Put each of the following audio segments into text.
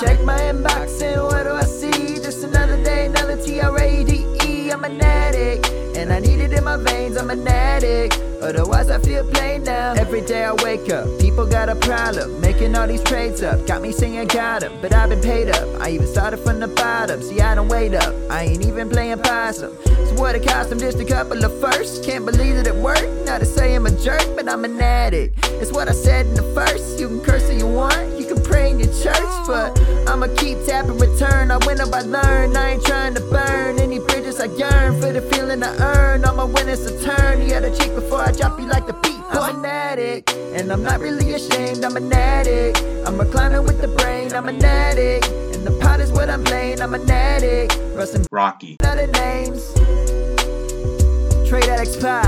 Check my inbox and what do I see? Just another day, another T R A D E. I'm an addict, and I need it in my veins. I'm an addict. Otherwise, I feel plain now. Every day I wake up, people got a problem. Making all these trades up, got me singing got 'em, but I've been paid up. I even started from the bottom, see, I don't wait up. I ain't even playing possum. So, what it cost them just a couple of firsts. Can't believe that it worked. Not to say I'm a jerk, but I'm an addict. It's what I said in the first. You can curse if you want, you can pray in church, but I'ma keep tapping return. I win up, I learn. I ain't trying to burn any bridges I yearn for the feeling I earn. All my winners a turn. You gotta cheat before I drop you like the beat. I'm an addict, and I'm not really ashamed. I'm an addict. I'm a climber with the brain. I'm an addict, and the pot is what I'm playing. I'm an addict. Rustin' Rocky. other names. Trade Addicts Pod.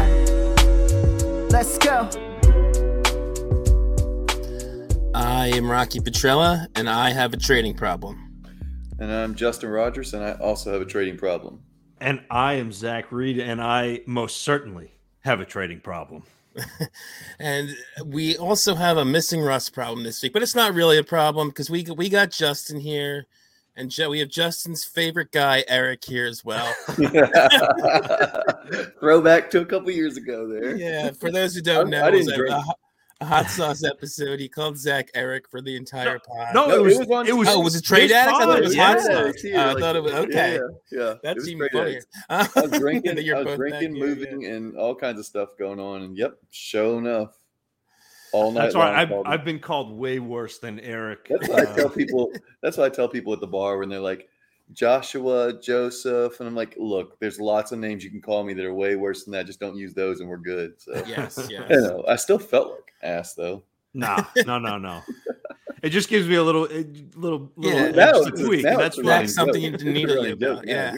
Let's go. I am Rocky Petrella, and I have a trading problem. And I'm Justin Rogers, and I also have a trading problem. And I am Zach Reed, and I most certainly have a trading problem. And we also have a missing Russ problem this week, but it's not really a problem because we we got Justin here, and Joe, we have Justin's favorite guy, Eric, here as well. Throwback to a couple years ago there. yeah, for those who don't I- know, I didn't drink. a hot- a hot sauce episode. He called Zach Eric for the entire pod. No, No, it it was, was on- it was Oh, was it trade addict? I thought it was yeah. hot sauce. it's here, Oh, I thought it was- okay. Yeah, yeah. It That's was even funnier. I was That drinking, you're I was drinking, here, yeah. moving, and all kinds of stuff going on. And yep, show enough, all night That's long. I've. I've been called way worse than Eric. That's what I Uh, tell people. That's what I tell people at the bar when they're like Joshua, Joseph, and I'm like, look, there's lots of names you can call me that are way worse than that. Just don't use those, and we're good. So Yes, yes. you know, I still felt like ass though. Nah, no, no, no. It just gives me a little, a little, little Yeah. edge Now to it's- tweak. now and That's a fine. running That's something joke. you It's need to running joke about. now.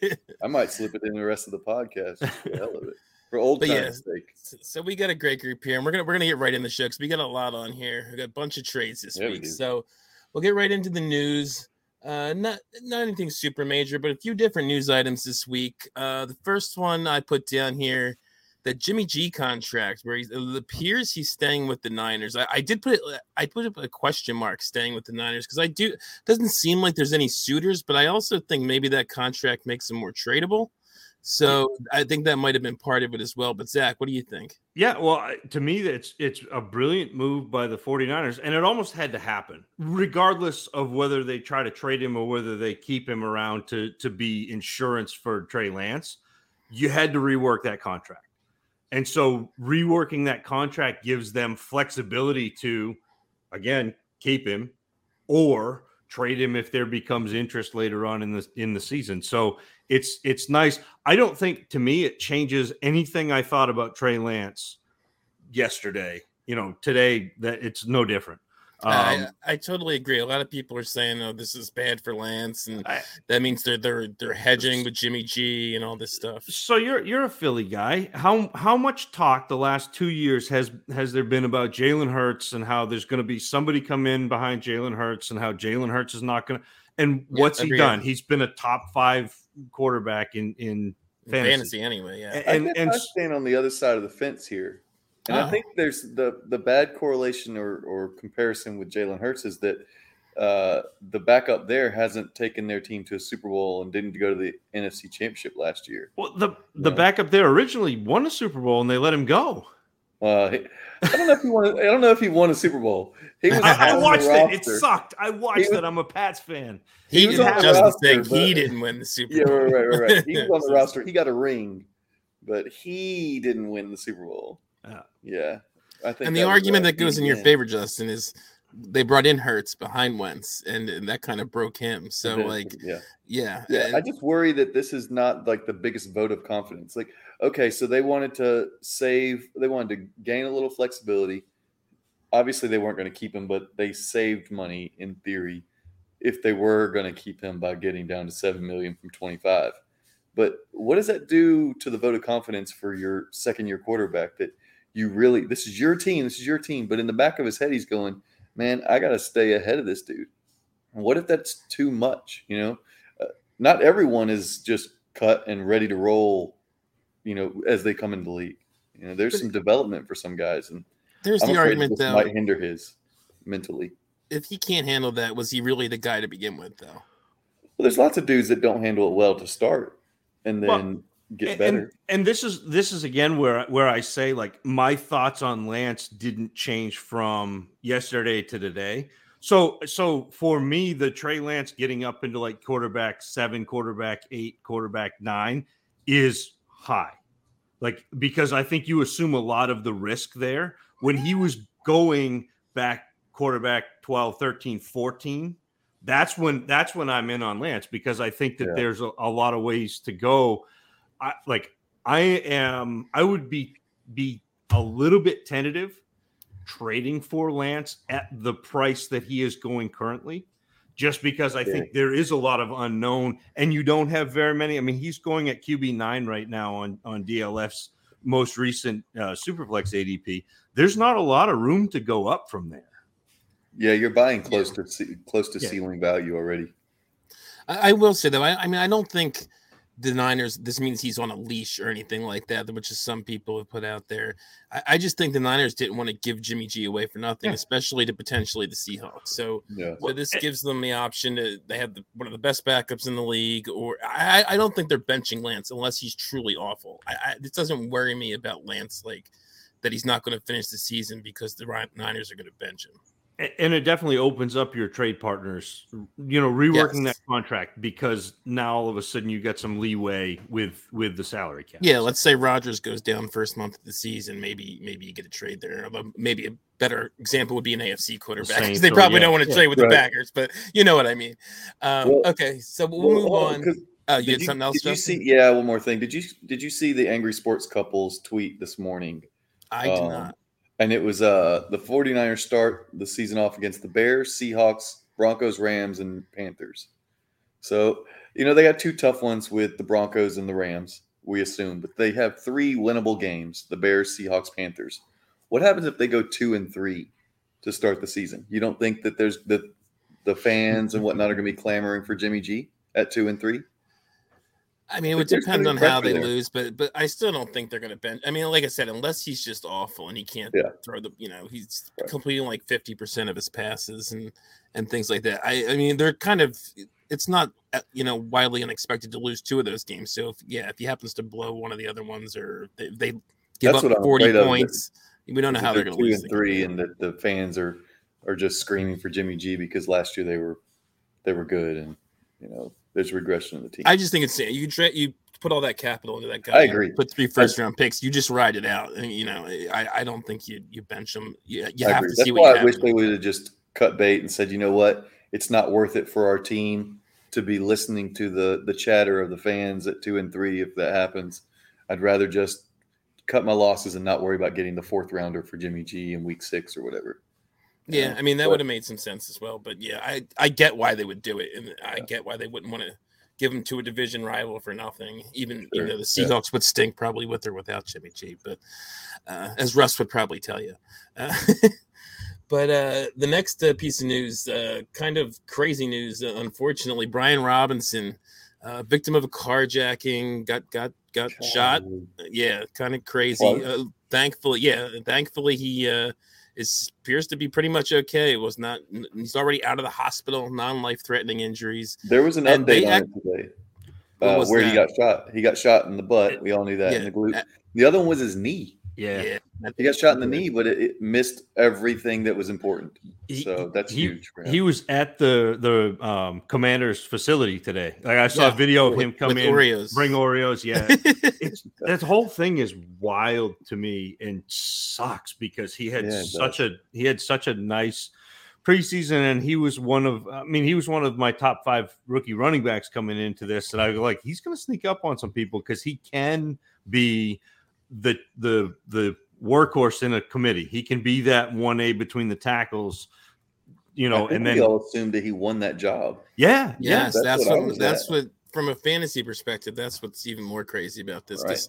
Yeah. I might slip it in the rest of the podcast for the hell of it. For old But yeah, times' sake. So, so we got a great group here, and we're gonna we're gonna get right in the show because we got a lot on here. We got a bunch of trades this Yeah, week, do. so we'll get right into the news. Uh, not not anything super major, but a few different news items this week. Uh, the first one I put down here, the Jimmy G contract, where he's, it appears he's staying with the Niners. I, I did put it, I put up a question mark staying with the Niners because I do doesn't seem like there's any suitors, but I also think maybe that contract makes him more tradable. So I think that might have been part of it as well. But Zach, what do you think? Yeah, well, to me, it's it's a brilliant move by the 49ers, and it almost had to happen, regardless of whether they try to trade him or whether they keep him around to to be insurance for Trey Lance. You had to rework that contract, and so reworking that contract gives them flexibility to, again, keep him or trade him if there becomes interest later on in the in the season. So it's it's nice. I don't think to me it changes anything I thought about Trey Lance yesterday. You know, today that it's no different. Um, I, I totally agree. A lot of people are saying, "Oh, this is bad for Lance," and I- that means they're they're they're hedging with Jimmy G and all this stuff. so you're you're a Philly guy. How how much talk the last two years has has there been about Jalen Hurts and how there's going to be somebody come in behind Jalen Hurts and how Jalen Hurts is not going to and Yeah, what's he agreed. done? He's been a top five quarterback in in In fantasy. fantasy, anyway. Yeah, I and and I stand on the other side of the fence here. And Oh. I think there's the the bad correlation or, or comparison with Jalen Hurts is that uh, the backup there hasn't taken their team to a Super Bowl and didn't go to the NFC Championship last year. well, the the Yeah. backup there originally won a Super Bowl and they let him go. Uh, I don't know if he won. I don't know if he won a Super Bowl. He was I, I watched it. It sucked. I watched was- it. I'm a Pats fan. he, he was didn't. on the Justin roster, saying he didn't win the Super Yeah, Bowl. right, right, right, right. He was on the roster. He got a ring, but he didn't win the Super Bowl. Yeah. Yeah, I think. And the argument a that goes in your favor, Justin, is they brought in Hurts behind Wentz, and, and that kind of broke him. So, Yeah, like, yeah. yeah, Yeah, and- I just worry that this is not like the biggest vote of confidence. Like, okay, so they wanted to save, they wanted to gain a little flexibility. Obviously, they weren't going to keep him, but they saved money in theory if they were going to keep him by getting down to seven million from twenty-five. But what does that do to the vote of confidence for your second-year quarterback? That you really, this is your team, this is your team, but in the back of his head, he's going, "Man, I got to stay ahead of this dude." What if that's too much? You know, uh, not everyone is just cut and ready to roll, you know, as they come into the league. You know, there's But- some development for some guys, and there's I'm the argument though. might hinder his mentally. if he can't handle that, was he really the guy to begin with, though? Well, there's lots of dudes that don't handle it well to start, and then Well, get and, better. and and this is this is again where where I say like my thoughts on Lance didn't change from yesterday to today. So so for me, the Trey Lance getting up into like quarterback seven, quarterback eight, quarterback nine is high. Like because I think you assume a lot of the risk there. When he was going back quarterback 12, 13, 14, that's when that's when I'm in on Lance because I think that Yeah. there's a, a lot of ways to go. I like I am I would be be a little bit tentative trading for Lance at the price that he is going currently just because I think there is a lot of unknown and you don't have very many. I mean he's going at QB9 right now on on DLF's most recent uh, Superflex ADP there's not a lot of room to go up from there. Yeah, you're buying close to ce- close to Yeah. ceiling value already. I, I will say though, I, I mean, I don't think the Niners. This means he's on a leash or anything like that, which is some people have put out there. I, I just think the Niners didn't want to give Jimmy G away for nothing, Yeah. especially to potentially the Seahawks. So, Yeah. so this gives them the option to they have the, one of the best backups in the league. Or I, I don't think they're benching Lance unless he's truly awful. I, I this doesn't worry me about Lance like that he's not going to finish the season because the Niners are going to bench him. A- And it definitely opens up your trade partners, you know, reworking Yes. that contract because now all of a sudden you got some leeway with with the salary cap. Yeah, let's say Rogers goes down first month of the season. Maybe maybe you get a trade there. Although maybe a better example would be an AFC quarterback. 'cause Saints They or- probably yeah, don't want to yeah. trade with Right. the Packers, but you know what I mean. Um, Well- okay, so we'll Well, move hold on. 'cause Oh, you did had something else, Did you see? Yeah, one more thing. Did you did you see the angry sports couples tweet this morning? I did Um, not. And it was uh the 49ers start the season off against the Bears, Seahawks, Broncos, Rams, and Panthers. So, you know, they got two tough ones with the Broncos and the Rams, we assume, but they have three winnable games, the Bears, Seahawks, Panthers. What happens if they go two and three to start the season? You don't think that there's that the fans and whatnot are gonna be clamoring for Jimmy G at two and three? I mean, it would depend on how they there. lose, but but I still don't think they're going to bench. I mean, like I said, unless he's just awful and he can't Yeah. throw the, you know, he's Right. completing like fifty percent of his passes and and things like that. I I mean, they're kind of. It's not uh, you know widely unexpected to lose two of those games. So if, yeah, if he happens to blow one of the other ones or they, they give That's up forty points, we don't know how that they're going to two lose. and the three, and that the fans are are just screaming for Jimmy G because last year they were they were good, and you know there's regression in the team. I just think it's you tra- you put all that capital into that guy. I agree. Put three first round picks. You just ride it out. And, you know, I, I don't think you you bench them. You, you I have agree. to That's see why what I wish they would have just cut bait and said, you know what, it's not worth it for our team to be listening to the the chatter of the fans at two and three. If that happens, I'd rather just cut my losses and not worry about getting the fourth rounder for Jimmy G in week six or whatever. Yeah, Yeah, I mean that would have made some sense as well. But yeah, I I get why they would do it, and I Yeah. get why they wouldn't want to give him to a division rival for nothing. Even Sure, you know the yeah. Seahawks would stink probably with or without Jimmy G. But uh, as Russ would probably tell you. Uh, but uh, the next uh, piece of news, uh, kind of crazy news, uh, unfortunately, Brian Robinson, uh, victim of a carjacking, got got got shot yeah, kind of crazy. Uh, thankfully, yeah, thankfully he uh, is appears to be pretty much okay. It was not. He's already out of the hospital, non-life threatening injuries. There was an And update on act- it today. Uh, was where he got shot. He got shot in the butt. We all knew that Yeah, in the glute. The other one was his knee. Yeah. Yeah, He got shot in the knee, but it, it missed everything that was important. So that's he, huge for him. he was at the the um, commander's facility today. Like I saw Yeah, a video of with- him come in, Oreos. bring Oreos. Yeah, it's that whole thing is wild to me and sucks because he had Yeah, it such a he had such a nice preseason and he was one of I mean he was one of my top five rookie running backs coming into this and I was like he's going to sneak up on some people because he can be the the the workhorse in a committee. He can be that one A between the tackles, you know, I think and we then all assumed that he won that job. yeah, yeah, that's that's, what what, that's at. what from a fantasy perspective, that's what's even more crazy about this. Right.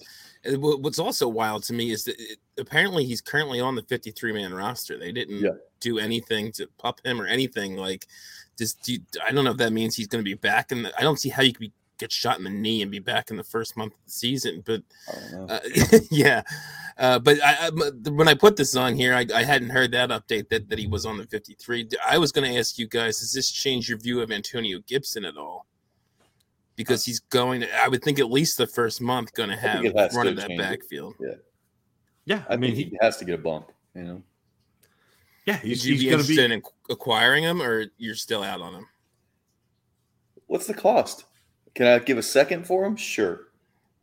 uh, What's also wild to me is that it, apparently he's currently on the 53 man roster. They didn't Yeah. do anything to pup him or anything. Like, just do you- I don't know if that means he's going to be back, and I don't see how you could be get shot in the knee and be back in the first month of the season. But Uh, yeah, uh, but I, I, when I put this on here, I, I hadn't heard that update that, that he was on the 53. I was going to ask you guys, does this change your view of Antonio Gibson at all? Because he's going to, I would think at least the first month going to have it run of that change it. backfield. Yeah, I, I, mean, he, he has to get a bump. You know, yeah, Would he's, you he's be going to interested be. in acquiring him or you're still out on him? what's the cost? Can I give a second for him? Sure,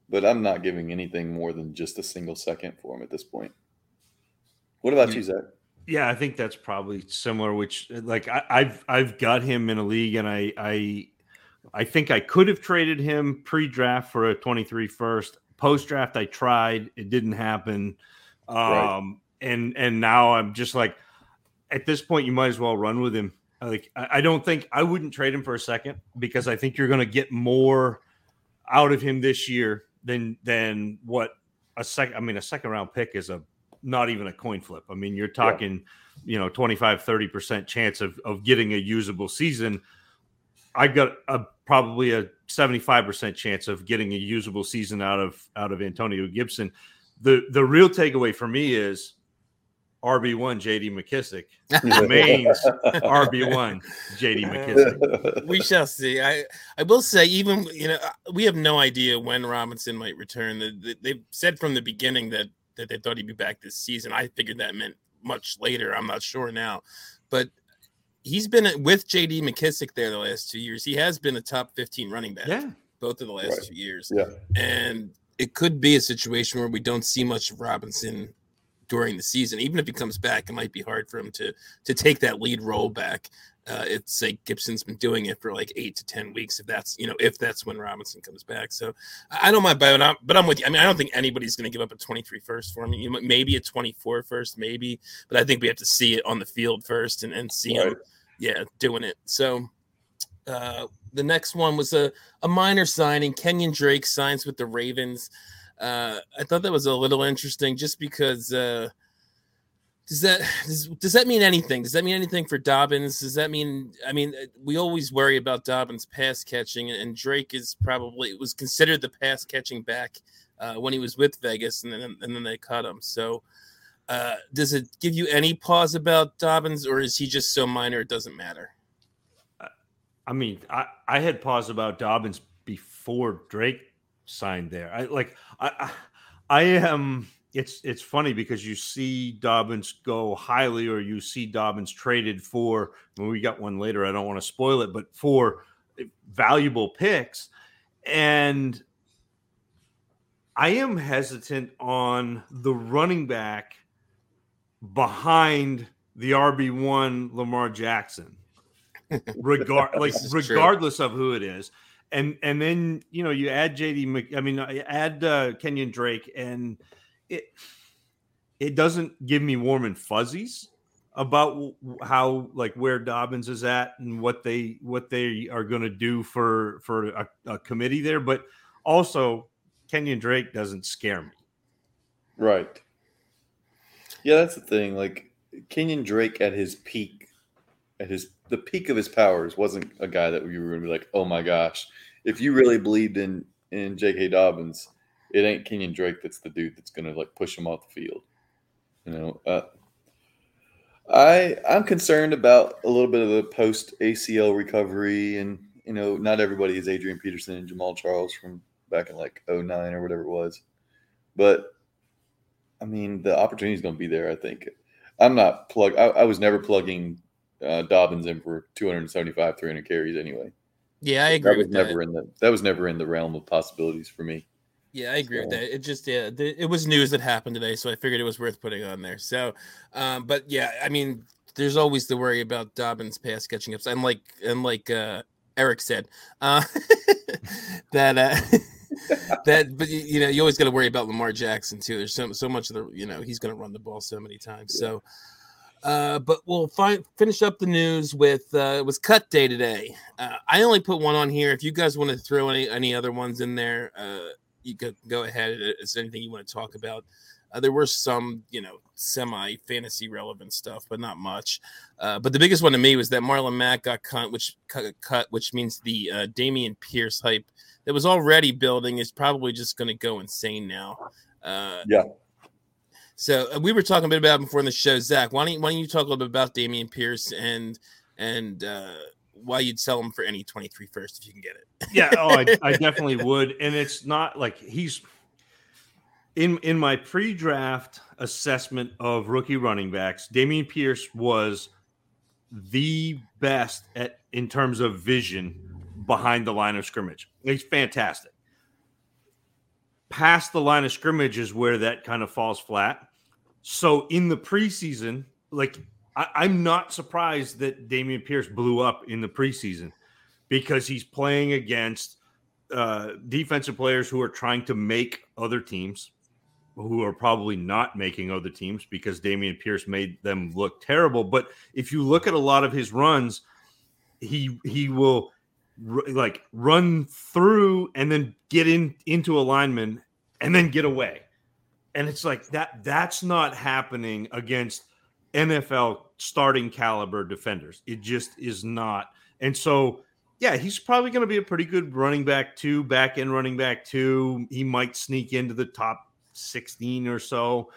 but I'm not giving anything more than just a single second for him at this point. What about you, Zach? Yeah, I think that's probably similar. Which, like, I, I've I've got him in a league, and I I I think I could have traded him pre-draft for a 23 first. Post-draft, I tried, it didn't happen. Um, Right. and and now I'm just like, at this point, you might as well run with him. Like, I, don't think I wouldn't trade him for a second because I think you're going to get more out of him this year than than what a second. I mean, a second round pick is a not even a coin flip. I mean, you're talking, you know, 25, 30% chance of, of getting a usable season. I've got a probably a 75% chance of getting a usable season out of out of Antonio Gibson. The the real takeaway for me is RB1 JD McKissic remains RB1 JD McKissic. we shall see. I I will say, even you know, uh, we have no idea when Robinson might return. The- the- They've said from the beginning that that they thought he'd be back this season. I figured that meant much later. I'm not sure now, but he's been with J.D. McKissic there the last two years. He has been a top 15 running back Yeah. both of the last Right. two years, yeah, and it could be a situation where we don't see much of Robinson during the season. Even if he comes back, it might be hard for him to to take that lead role back. Uh, it's like Gibson's been doing it for like eight to ten weeks. If that's you know if that's when Robinson comes back, so I don't mind, but I'm, but I'm with you. I mean, I don't think anybody's going to give up a 23 first for me. You might- maybe a 24 first, maybe, but I think we have to see it on the field first and and see him, yeah, doing it. So. Uh, the next one was a, a minor signing. Kenyon Drake signs with the Ravens. Uh, I thought that was a little interesting just because uh, does that does, does that mean anything? Does that mean anything for Dobbins? Does that mean I mean uh, we always worry about Dobbins pass catching and Drake is probably was considered the pass catching back uh, when he was with Vegas and then and then they cut him. So uh, does it give you any pause about Dobbins or is he just so minor it doesn't matter? I mean, I, I had pause about Dobbins before Drake signed there. I like I I, I am it's it's funny because you see Dobbins go highly or you see Dobbins traded for when we got one later, I don't want to spoil it, but for valuable picks. And I am hesitant on the running back behind the RB1 Lamar Jackson regard like is true. regardless of who it is and and then you know you add jd Mc, i mean add uh kenyon drake and it it doesn't give me warm and fuzzies about how like where dobbins is at and what they what they are going to do for for a, a committee there but also kenyon drake doesn't scare me right. Yeah, that's the thing. Like Kenyon Drake at his peak, at his the peak of his powers, wasn't a guy that we were going to be like, oh my gosh, if you really believed in in J.K. Dobbins, it ain't Kenyon Drake that's the dude that's going to like push him off the field. You know, uh, I I'm concerned about a little bit of the post ACL recovery, and you know, not everybody is Adrian Peterson and Jamaal Charles from back in like 09 or whatever it was, but I mean, the opportunity is going to be there. I think. I'm not plug. I, I was never plugging uh, Dobbins in for 275, 300 carries anyway. Yeah, I agree That was with that. never in the. That was never in the realm of possibilities for me. Yeah, I agree with that. It just yeah, the, it was news that happened today, so I figured it was worth putting on there. So, um, but yeah, I mean, there's always the worry about Dobbins pass catching ups, and like and like uh, Eric said, uh, that uh, that but you, you know you always got to worry about Lamar Jackson too. There's so so much of the you know he's going to run the ball so many times. So, uh, but we'll fi- finish up the news with uh, it was cut day today. Uh, I only put one on here. If you guys want to throw any any other ones in there, uh, you go go ahead. Is there anything you want to talk about? Uh, there were some, you know, semi fantasy relevant stuff, but not much. Uh, but the biggest one to me was that Marlon Mack got cut, which cut, cut which means the uh, Dameon Pierce hype that was already building is probably just going to go insane now. Uh, Yeah. So uh, we were talking a bit about before in the show, Zach. Why don't you, why don't you talk a little bit about Dameon Pierce and and uh, why you'd sell him for any 23 first if you can get it? yeah, oh, I, I definitely would. And it's not like he's in in my pre-draft assessment of rookie running backs. Dameon Pierce was the best at in terms of vision behind the line of scrimmage. He's fantastic. Past the line of scrimmage is where that kind of falls flat. So in the preseason, like I, I'm not surprised that Dameon Pierce blew up in the preseason because he's playing against uh, defensive players who are trying to make other teams, who are probably not making other teams because Dameon Pierce made them look terrible. But if you look at a lot of his runs, he he will r- like run through and then get in into a lineman and then get away. And it's like that that's not happening against NFL starting caliber defenders. It just is not. And so yeah, he's probably going to be a pretty good running back too, back end running back too. He might sneak into the top 16 or so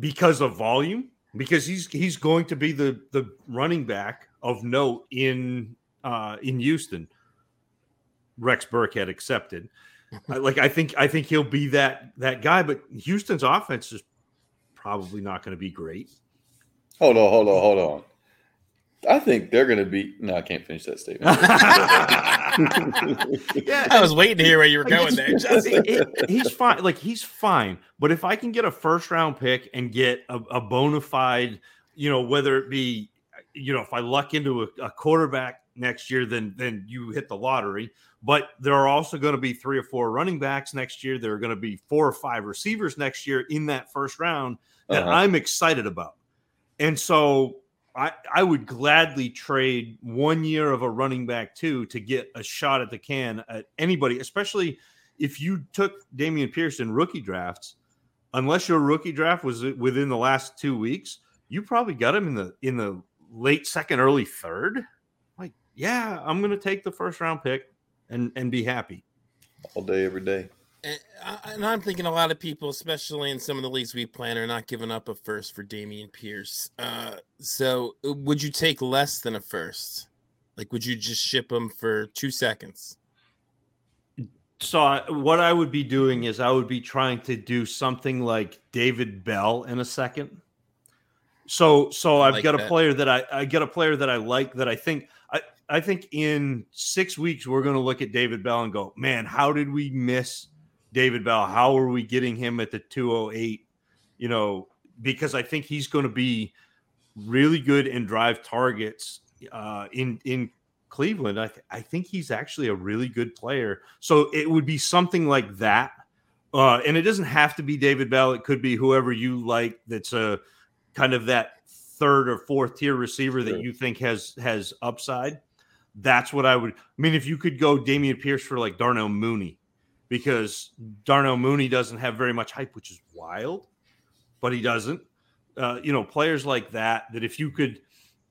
because of volume, because he's he's going to be the the running back of note in uh in Houston. Rex Burkhead accepted. I- like I think I think he'll be that that guy, but Houston's offense is probably not going to be great. Hold on, hold on, hold on. I think they're going to be. No, I can't finish that statement. yeah, I was waiting to hear where you were going there. he's- it- it- he's fine. Like he's fine. But if I can get a first round pick and get a, a bona fide, you know, whether it be, you know, if I luck into a, a quarterback next year, then then you hit the lottery. But there are also going to be three or four running backs next year. There are going to be four or five receivers next year in that first round that Uh-huh. I'm excited about. And so I, I would gladly trade one year of a running back too to get a shot at the can at anybody, especially if you took Dameon Pierce in rookie drafts. Unless your rookie draft was within the last two weeks, you probably got him in the in the late second, early third. Like, yeah, I'm going to take the first round pick and and be happy. All day, every day. And, I- and I'm thinking a lot of people, especially in some of the leagues we plan, are not giving up a first for Dameon Pierce. Uh, so, uh, would you take less than a first? Like, would you just ship him for two seconds? So I, what I would be doing is I would be trying to do something like David Bell in a second. So so I I've like got a player that I I get a player that I like that I think I think in 6 weeks we're going to look at David Bell and go, "Man, how did we miss David Bell? How are we getting him at the 208?" You know, because I think he's going to be really good and drive targets uh, in in Cleveland. I, th- I think he's actually a really good player. So it would be something like that. Uh, and it doesn't have to be David Bell. It could be whoever you like. That's a kind of that third or fourth tier receiver that you think has has upside. That's what I would. I mean, if you could go Dameon Pierce for like Darnell Mooney, because Darnell Mooney doesn't have very much hype, which is wild, but he doesn't. Uh, you know, players like that. That if you could,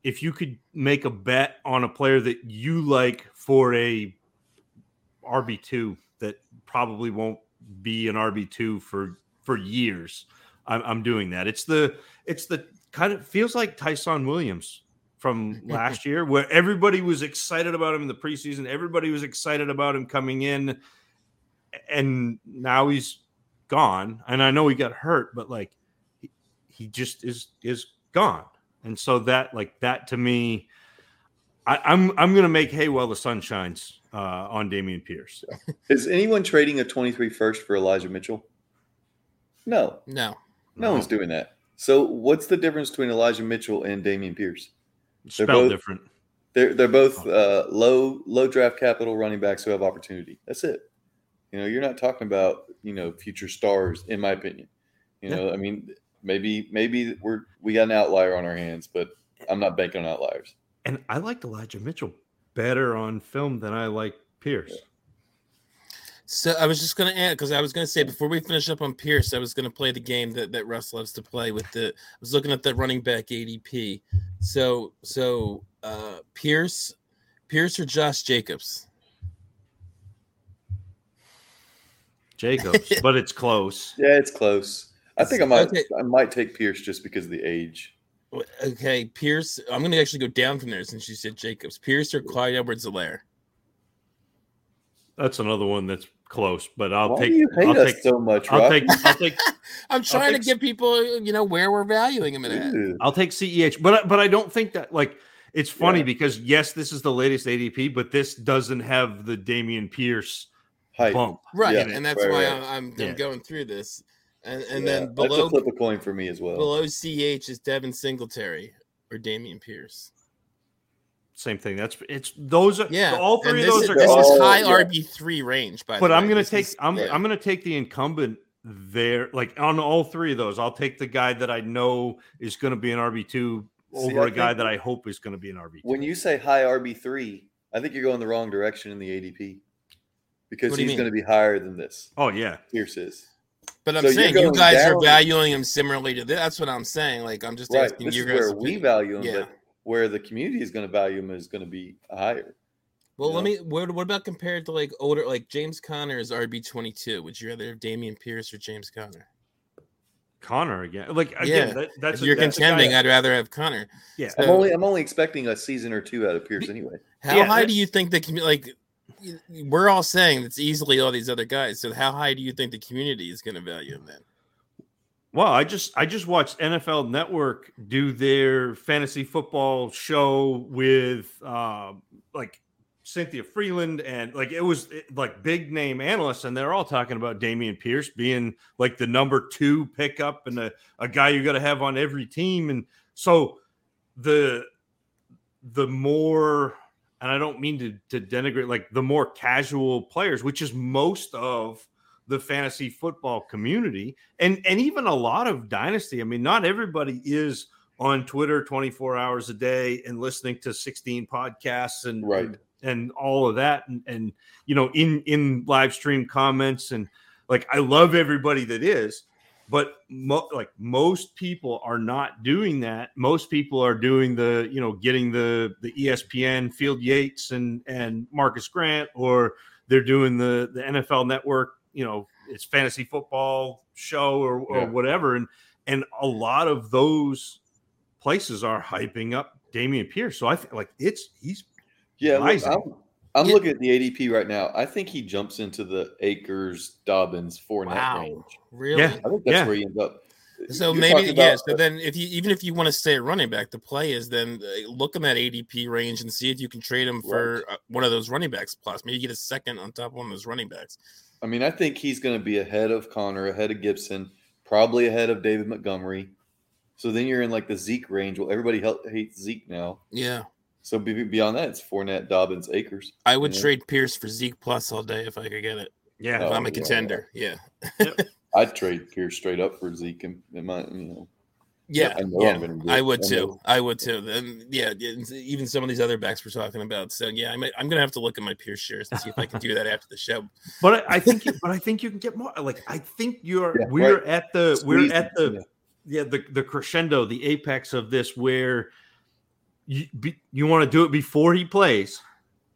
if you could make a bet on a player that you like for a RB two that probably won't be an RB two for for years, I'm, I'm doing that. It's the it's the kind of feels like Ty'Son Williams from last year, where everybody was excited about him in the preseason. Everybody was excited about him coming in, and now he's gone. And I know he got hurt, but like he, he just is is gone. And so that like that to me, I, I'm I'm gonna make hay while the sun shines uh, on Dameon Pierce. Is anyone trading a 23 first for Elijah Mitchell? No, No. no one's doing that. So what's the difference between Elijah Mitchell and Dameon Pierce? Spelled both- different. They're they're both uh, low low draft capital running backs who have opportunity. That's it. You know, you're not talking about you know future stars, in my opinion. You Yeah. know, I mean, maybe maybe we're we got an outlier on our hands, but I'm not banking on outliers. And I liked Elijah Mitchell better on film than I like Pierce. So I was just gonna add because I was gonna say before we finish up on Pierce, I was gonna play the game that, that Russ loves to play with the I was looking at the running back ADP. So so uh Pierce, Pierce or Josh Jacobs? Jacobs, but it's close. Yeah, it's close. I think I might Okay. I might take Pierce just because of the age. Okay, Pierce. I'm gonna actually go down from there since you said Jacobs. Pierce or Clyde Edwards-Helaire? That's another one that's close, but I'll Why take. do you hate I'll us take. so much, I'll Rob? take. I'll take. I'm trying to think get people, you know, where we're valuing him at. Ew. I'll take CEH, but but I don't think that like it's funny Yeah. because yes, this is the latest ADP, but this doesn't have the Dameon Pierce Hype. bump. Right, Yeah, and that's right, why right. I'm, I'm, Yeah. Going through this, and and Yeah, then that's below a flip a coin for me as well. below CH is Devin Singletary or Dameon Pierce. Same thing. That's it's those are Yeah, all three of those is, are this close. is high yeah. RB three range. By the but way, I'm gonna This take is- I'm yeah. I'm gonna take the incumbent there. Like on all three of those, I'll take the guy that I know is gonna be an RB two See, over I a guy that I hope is gonna be an RB two. When you say high RB three, I think you're going the wrong direction in the ADP because What do you he's going to be higher than this. Oh yeah. Pierce is. But I'm So saying you going guys are valuing him similarly to this. That's what I'm saying. Like I'm just Right. asking This you guys. where we value him, Yeah. But where the community is going to value him is going to be higher. Well, you let know? me. What, what about compared to like older, like James Conner is RB twenty two? Would you rather have Dameon Pierce or James Conner? Connor again. Like again, Yeah, that, that's if you're that's a guy- contending, I'd rather have Conner. yeah. I'm only I'm only expecting a season or two out of Pierce anyway. How Yeah, high do you think the commu- like? We're all saying it's easily all these other guys. So how high do you think the community is going to value him then? Well, I just I just watched NFL Network do their fantasy football show with uh, like Cynthia Frelund and like it was like big name analysts, and they're all talking about Dameon Pierce being like the number two pickup and a, a guy you got to have on every team, and so the the more and I don't mean to, to denigrate like the more casual players, which is most of the fantasy football community and and even a lot of dynasty. I mean, not everybody is on Twitter 24 hours a day and listening to 16 podcasts and Right. and, and all of that and, and you know in in live stream comments and like I love everybody that is but mo- like most people are not doing that most people are doing the you know getting the the espn field yates and and marcus grant or they're doing the the nfl network you know it's fantasy football show or, or Yeah. whatever and and a lot of those places are hyping up Dameon Pierce so i think like it's he's Yeah, look, I'm, I'm Yeah. looking at the ADP right now. I think he jumps into the Akers, Dobbins, Fournette Wow. range. Really? Yeah. I think that's Yeah. where he ends up. So maybe talking yeah. So then, if you even if you want to stay at running back, the play is then uh, look in that ADP range and see if you can trade him for uh, one of those running backs. Plus, maybe get a second on top of one of those running backs. I mean, I think he's going to be ahead of Conner, ahead of Gibson, probably ahead of David Montgomery. So then you're in like the Zeke range. Well, everybody hates Zeke now. Yeah, So beyond that, it's Fournette, Dobbins, Akers. I would Yeah. trade Pierce for Zeke plus all day if I could get it. yeah If Oh, I'm a yeah. contender. Yeah, I'd trade Pierce straight up for Zeke. And it might, you know, yeah, I know yeah. I'm gonna I would I too. I would too. Then yeah, yeah, even some of these other backs we're talking about. So yeah, I might, I'm gonna have to look at my Pierce shares and see if I can do that after the show. But I I think, you, but I think you can get more. Like I think you're, Yeah, we're right. at the, Squeeze we're at the, yeah. yeah, the the crescendo, the apex of this, where you be, you want to do it before he plays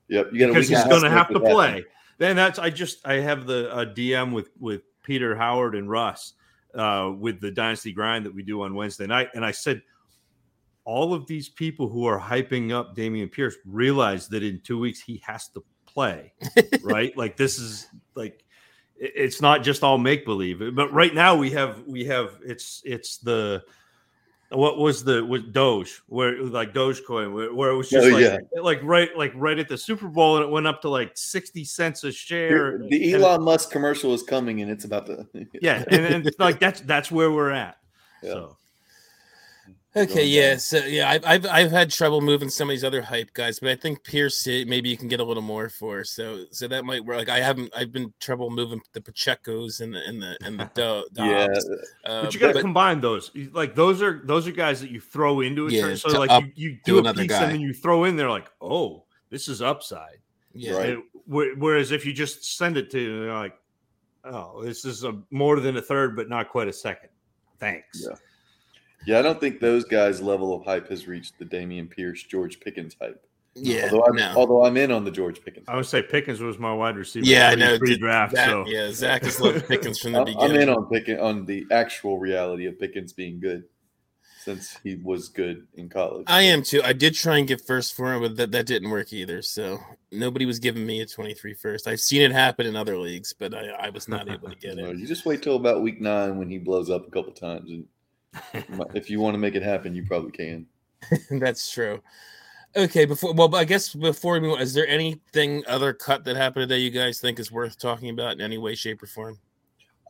Yep. You got because he's going going to have to play. Then that's I just I have the uh, DM with with Peter Howard and Russ uh, with the Dynasty Grind that we do on Wednesday night, and I said all of these people who are hyping up Dameon Pierce realize that in two weeks he has to play, right? Like this is like it's not just all make believe. But right now we have we have it's it's the what was the was Doge where it was like Dogecoin where, where it was oh, just Oh, like yeah. like right like right at the Super Bowl and it went up to like sixty cents a share. The Elon Musk commercial is coming, and it's about to. yeah, and, and it's like that's that's where we're at. Yeah. So Okay, yeah, down. so yeah, I've, I've I've had trouble moving some of these other hype guys, but I think Pierce eh, maybe you can get a little more for. So so that might work. Like I haven't I've been trouble moving the Pacheco's and the and the and the Do- yeah, Doubs. Uh, but you got to but- combine those. Like those are those are guys that you throw into a Yeah, turn. So like up you, you to do a another piece guy. and then you throw in there like, oh, this is upside. yeah, Right. And Whereas if you just send it to you know, like, oh, this is a more than a third, but not quite a second. Thanks. Yeah. Yeah, I don't think those guys' level of hype has reached the Dameon Pierce, George Pickens hype. Yeah, although I'm, no. although I'm in on the George Pickens. I would say Pickens was my wide receiver. Yeah, I know. Pre-draft, Zach, so Yeah, Zach has loved Pickens from the I'm, beginning. I'm in on Pickens on the actual reality of Pickens being good, since he was good in college. I am too. I did try and get first for him, but that, that didn't work either. So nobody was giving me a 23 first. I've seen it happen in other leagues, but I, I was not able to get You, it. you just wait till about week nine when he blows up a couple times, and if you want to make it happen, you probably can. That's true. Okay, before well, I guess before we move, on, is there anything other cut that happened today you guys think is worth talking about in any way, shape, or form?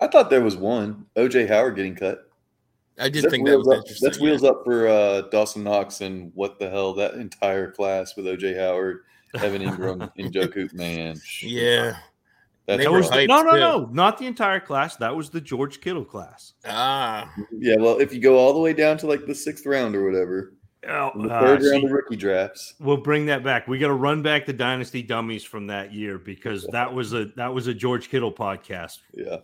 I thought there was one OJ Howard getting cut. I did think that was up, interesting. That's wheels up for uh, Dawson Knox and what the hell that entire class with OJ Howard, Evan Engram, and Joe Coop, man. Yeah. That's That was rough. hyped no, no, too. no, not the entire class. That was the George Kittle class. Ah. yeah. Well, if you go all the way down to like the sixth round or whatever, Oh, in the uh, third see, round of rookie drafts, we'll bring that back. We got to run back the dynasty dummies from that year because that was a that was a George Kittle podcast. yeah.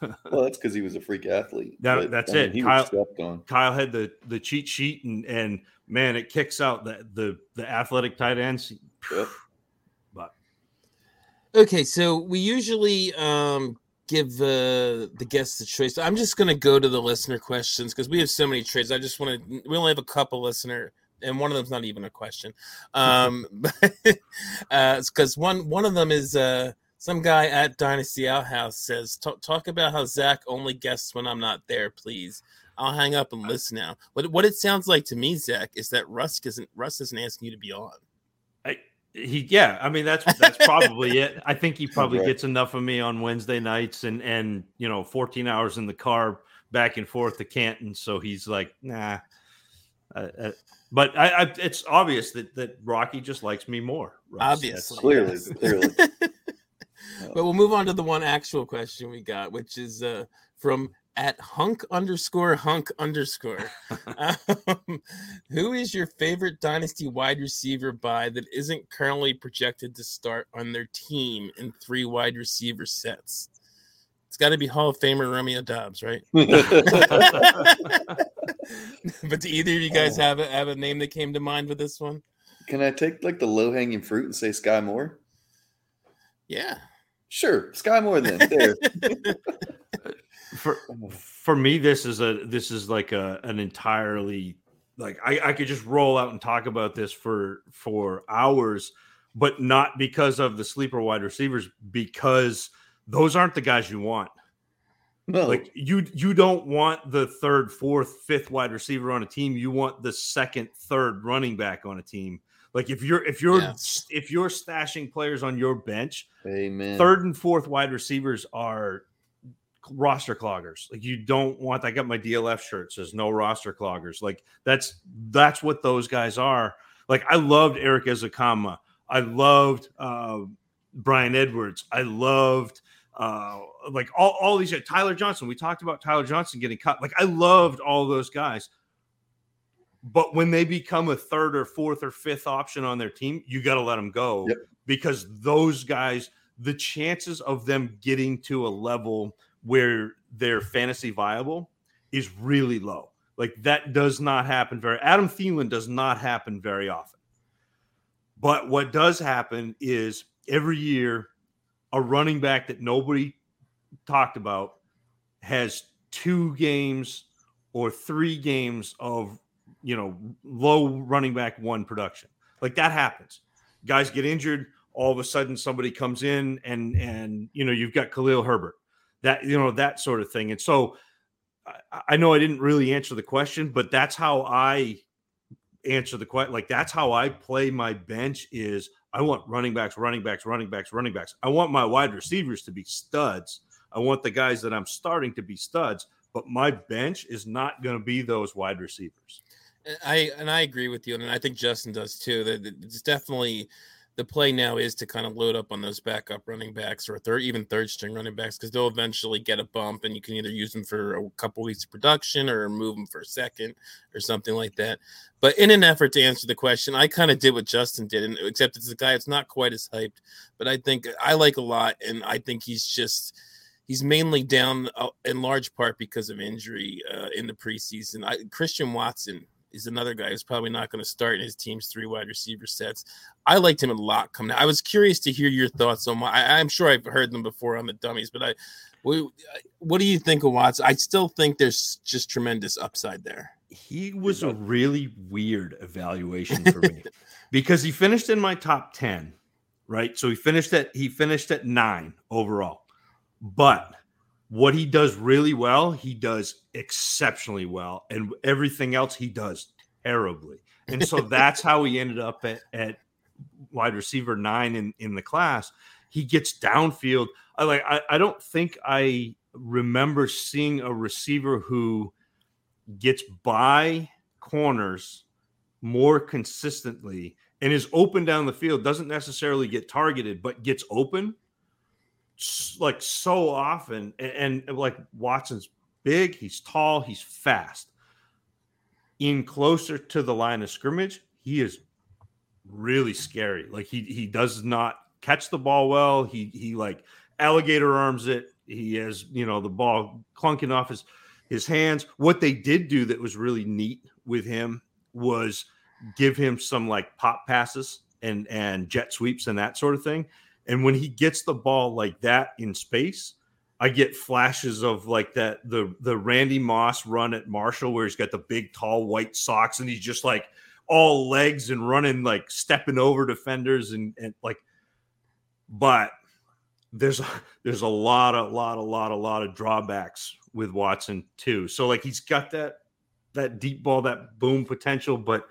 Well, that's because he was a freak athlete. That- but, that's I mean, it. He Kyle- was slept on. Kyle had the the cheat sheet and and man, it kicks out the the the athletic tight ends. Yep. Okay, so we usually um give uh, the guests the choice. I'm just going to go to the listener questions because we have so many trades. I just want to. We only have a couple listener, and one of them's not even a question. Um, because one one of them is uh some guy at Dynasty Outhouse says talk talk about how Zach only guests when I'm not there, please. I'll hang up and listen now. What what it sounds like to me, Zach, is that Russ isn't Russ isn't asking you to be on. I, he yeah, I mean that's that's probably it. I think he probably gets enough of me on Wednesday nights and and you know 14 hours in the car back and forth to Canton, so he's like nah. Uh, uh, but I, I, it's obvious that that Rocky just likes me more. Russ. Obviously. Clearly, yes. clearly. but we'll move on to the one actual question we got, which is uh, from at hunk underscore hunk underscore. um, who is your favorite dynasty wide receiver by that isn't currently projected to start on their team in three wide receiver sets? It's got to be Hall of Famer Romeo Doubs, right? but do either of you guys Oh. have a, have a name that came to mind with this one? Can I take like the low hanging fruit and say Skyy Moore? Yeah. Sure, Skyy Moore then. There. For for me this is a this is like a an entirely like I, I could just roll out and talk about this for for hours but not because of the sleeper wide receivers because those aren't the guys you want No, like you you don't want the third fourth fifth wide receiver on a team you want the second third running back on a team like if you're if you're Yeah. if you're stashing players on your bench amen. third and fourth wide receivers are roster cloggers. Like you don't want. I got my DLF shirt says no roster cloggers. Like that's that's what those guys are. Like I loved Erik Ezukanma. I loved uh, Bryan Edwards. I loved uh, like all, all these Tyler Johnson. We talked about Tyler Johnson getting cut. Like I loved all those guys. But when they become a third or fourth or fifth option on their team, you got to let them go Yep. because those guys, the chances of them getting to a level where they're fantasy viable is really low. Like that does not happen very. Adam Thielen does not happen very often. But what does happen is every year, a running back that nobody talked about has two games or three games of you know low running back one production. Like that happens. Guys get injured. All of a sudden, somebody comes in and and you know you've got Khalil Herbert. That you know that sort of thing. And so I, I know I didn't really answer the question, but that's how I answer the question. Like that's how I play my bench. Is I want running backs, running backs, running backs, running backs. I want my wide receivers to be studs. I want the guys that I'm starting to be studs. But my bench is not going to be those wide receivers. I and I agree with you, and I think Justin does too. That that it's definitely the play now is to kind of load up on those backup running backs or third, even third string running backs because they'll eventually get a bump and you can either use them for a couple weeks of production or move them for a second or something like that. But in an effort to answer the question, I kind of did what Justin did, and except it's a guy that's not quite as hyped, but I think I like a lot, and I think he's just he's mainly down uh, in large part because of injury uh, in the preseason. I, Christian Watson is another guy who's probably not going to start in his team's three wide receiver sets. I liked him a lot coming out. I was curious to hear your thoughts on my. I, am sure I've heard them before on the dummies, but I, what, what do you think of Watson? I still think there's just tremendous upside there. He was a really weird evaluation for me because he finished in my top 10, right? So he finished at he finished at 9 overall. But what he does really well, he does exceptionally well, and everything else he does terribly. And so that's how he ended up at, at wide receiver nine in, in the class. He gets downfield. I like I, I don't think I remember seeing a receiver who gets by corners more consistently and is open down the field, doesn't necessarily get targeted, but gets open like so often. And, and like Watson's big, he's tall, he's fast. In closer to the line of scrimmage, he is really scary. Like he he does not catch the ball well. He he like alligator arms it. He has you know the ball clunking off his his hands. What they did do that was really neat with him was give him some like pop passes and and jet sweeps and that sort of thing. And when he gets the ball like that in space, I get flashes of like that the the Randy Moss run at Marshall where he's got the big tall white socks and he's just like all legs and running like stepping over defenders and and like but there's a, there's a lot a lot a lot a lot of drawbacks with Watson too. So like he's got that that deep ball that boom potential but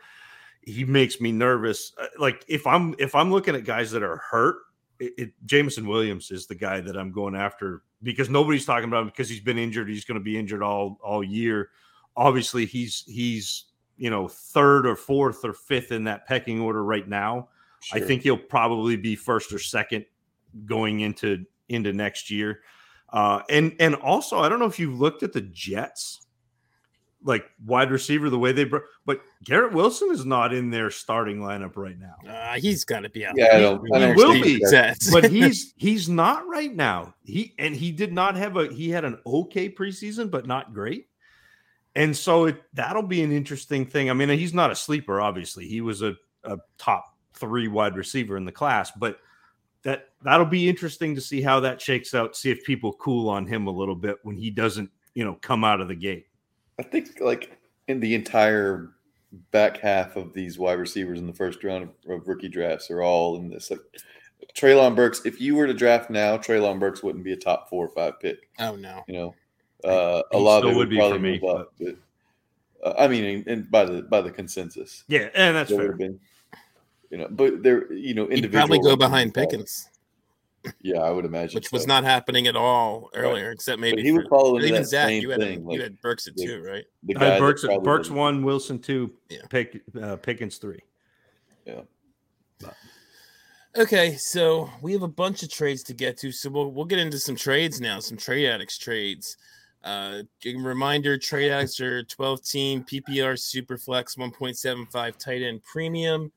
he makes me nervous. Uh, like if I'm if I'm looking at guys that are hurt it, it, Jameson Williams is the guy that I'm going after because nobody's talking about him because he's been injured. He's going to be injured all all year. Obviously, he's he's you know third or fourth or fifth in that pecking order right now. Sure. I think he'll probably be first or second going into into next year. Uh, and and also, I don't know if you've looked at the Jets like wide receiver the way they brought, but Garrett Wilson is not in their starting lineup right now. Uh, he's got to be out. Yeah, I don't, he, will be, but he's he's not right now. He and he did not have a he had an okay preseason, but not great. And so it, that'll be an interesting thing. I mean, he's not a sleeper, obviously. He was a, a top three wide receiver in the class, but that that'll be interesting to see how that shakes out. See if people cool on him a little bit when he doesn't, you know, come out of the gate. I think like in the entire back half of these wide receivers in the first round of, of rookie drafts are all in this. Like Treylon Burks, if you were to draft now, Treylon Burks wouldn't be a top four or five pick. Oh no, you know, uh, a lot of it would, would probably move me, up. But, uh, I mean, and by the by the consensus, yeah, and that's fair. Been, you know, but there, you know, individual. He'd probably go behind Pickens. Yeah, I would imagine. Which so. was not happening at all earlier, right. except maybe but he would follow even that Zach. Same you had thing. you had Burks at the, two, right? The guy Burks, Burks one, Wilson two, yeah. Pick, uh, Pickens three. Yeah. Okay, so we have a bunch of trades to get to, so we'll we'll get into some trades now, some trade addicts trades. Uh, reminder: trade addicts are 12 team PPR super flex 1.75 tight end premium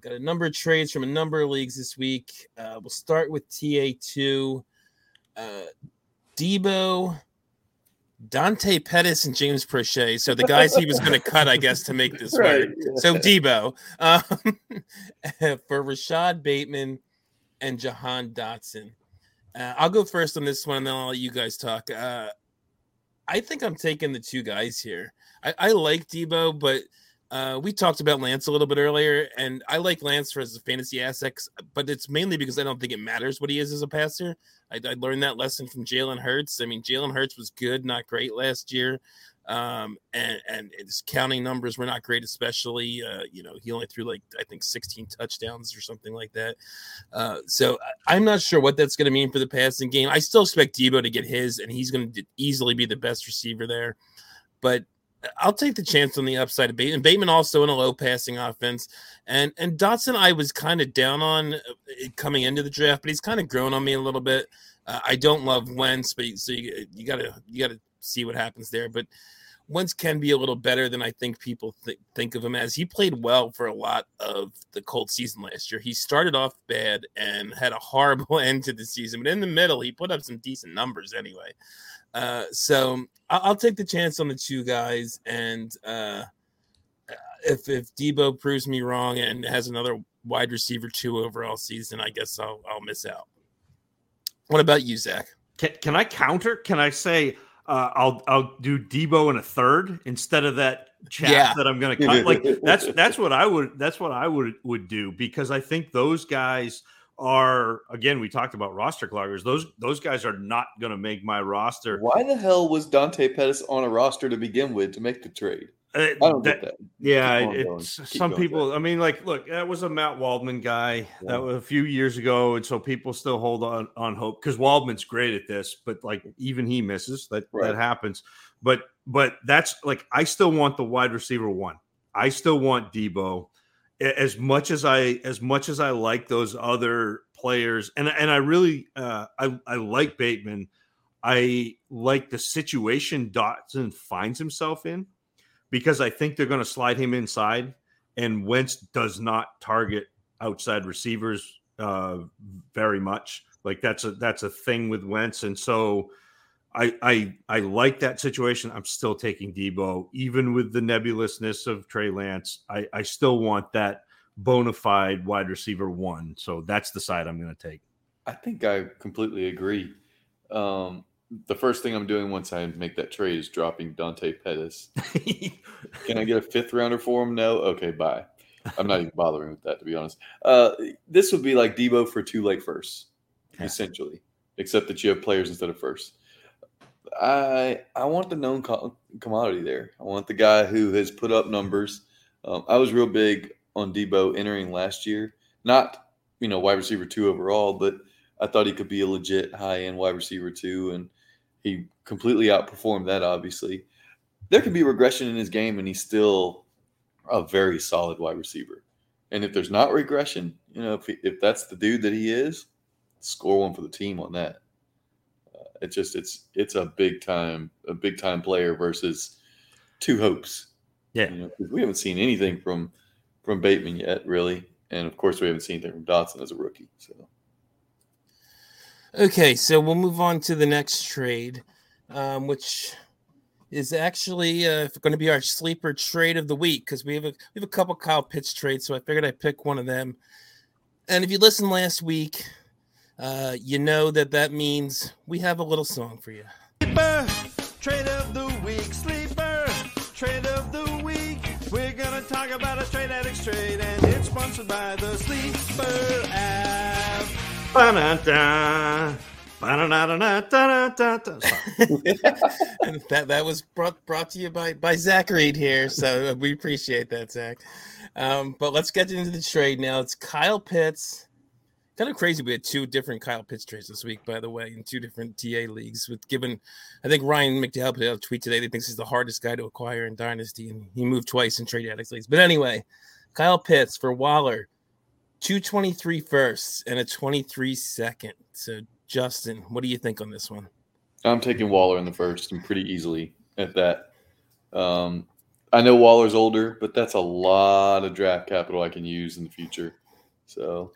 got a number of trades from a number of leagues this week. Uh, we'll start with TA2. Uh, Deebo, Dante Pettis, and James Proche. So the guys he was going to cut, I guess, to make this right. work. So Deebo um, for Rashod Bateman and Jahan Dotson. Uh, I'll go first on this one, and then I'll let you guys talk. Uh, I think I'm taking the two guys here. I, I like Deebo, but – uh, we talked about Lance a little bit earlier, and I like Lance for his fantasy asset, but it's mainly because I don't think it matters what he is as a passer. I, I learned that lesson from Jalen Hurts. I mean, Jalen Hurts was good, not great last year, um, and and his counting numbers were not great, especially uh, you know he only threw like I think 16 touchdowns or something like that. Uh, so I'm not sure what that's going to mean for the passing game. I still expect Deebo to get his, and he's going to easily be the best receiver there, but I'll take the chance on the upside of Bateman. Bateman also in a low passing offense, and and Dotson I was kind of down on uh, coming into the draft, but he's kind of grown on me a little bit. Uh, I don't love Wentz, but so you, you gotta you gotta see what happens there. But Wentz can be a little better than I think people th- think of him as. He played well for a lot of the cold season last year. He started off bad and had a horrible end to the season, but in the middle, he put up some decent numbers anyway. Uh, so I'll, I'll, take the chance on the two guys, and uh, if if Deebo proves me wrong and has another wide receiver two overall season, I guess I'll I'll miss out. What about you, Zach? Can, can I counter? Can I say uh, I'll I'll do Deebo in a third instead of that chat yeah. that I'm going to cut? Like that's that's what I would that's what I would would do because I think those guys are again we talked about roster cloggers those those guys are not going to make my roster why the hell was dante pettis on a roster to begin with to make the trade uh, I don't that, get that. Yeah, it's some people. I mean, like, look, that was a Matt Waldman guy yeah. that was a few years ago, and so people still hold on on hope because Waldman's great at this, but like even he misses. That right. that happens. But but that's like I still want the wide receiver one. I still want Deebo as much as I as much as I like those other players, and and I really uh, I I like Bateman. I like the situation Dotson finds himself in because I think they're going to slide him inside, and Wentz does not target outside receivers uh, very much. Like that's a that's a thing with Wentz, and so I, I I like that situation. I'm still taking Deebo, even with the nebulousness of Trey Lance. I, I still want that bona fide wide receiver one. So that's the side I'm going to take. I think I completely agree. Um, the first thing I'm doing once I make that trade is dropping Dante Pettis. Can I get a fifth rounder for him? No. Okay, bye. I'm not even bothering with that to be honest. Uh, this would be like Deebo for two late firsts, yeah. essentially, except that you have players instead of first. I I want the known co- commodity there. I want the guy who has put up numbers. Um, I was real big on Deebo entering last year. Not you know wide receiver two overall, but I thought he could be a legit high end wide receiver two, and he completely outperformed that. Obviously, there can be regression in his game, and he's still a very solid wide receiver. And if there's not regression, you know, if, he, if that's the dude that he is, score one for the team on that. It's just it's it's a big time a big time player versus two hopes. Yeah, you know, we haven't seen anything from from Bateman yet, really, and of course we haven't seen anything from Dotson as a rookie. So. Okay, so we'll move on to the next trade, um, which is actually uh, going to be our sleeper trade of the week because we have a we have a couple Kyle Pitts trades, so I figured I'd pick one of them. And if you listened last week, uh, you know that that means we have a little song for you. Sleeper, trade of the week, sleeper, trade of the week. We're gonna talk about a trade addicts trade, and it's sponsored by the Sleeper app. Ba-da-da. and that that was brought brought to you by by Zach Reed here, so we appreciate that, Zach. Um, but let's get into the trade now. It's Kyle Pitts kind of crazy. We had two different Kyle Pitts trades this week, by the way, in two different TA leagues. With given, I think Ryan McDowell put out a tweet today. That he thinks he's the hardest guy to acquire in Dynasty, and he moved twice in trade addicts leagues. But anyway, Kyle Pitts for Waller, 223 firsts and a 23 second. So, Justin, what do you think on this one? I'm taking Waller in the first and pretty easily at that. Um, I know Waller's older, but that's a lot of draft capital I can use in the future. So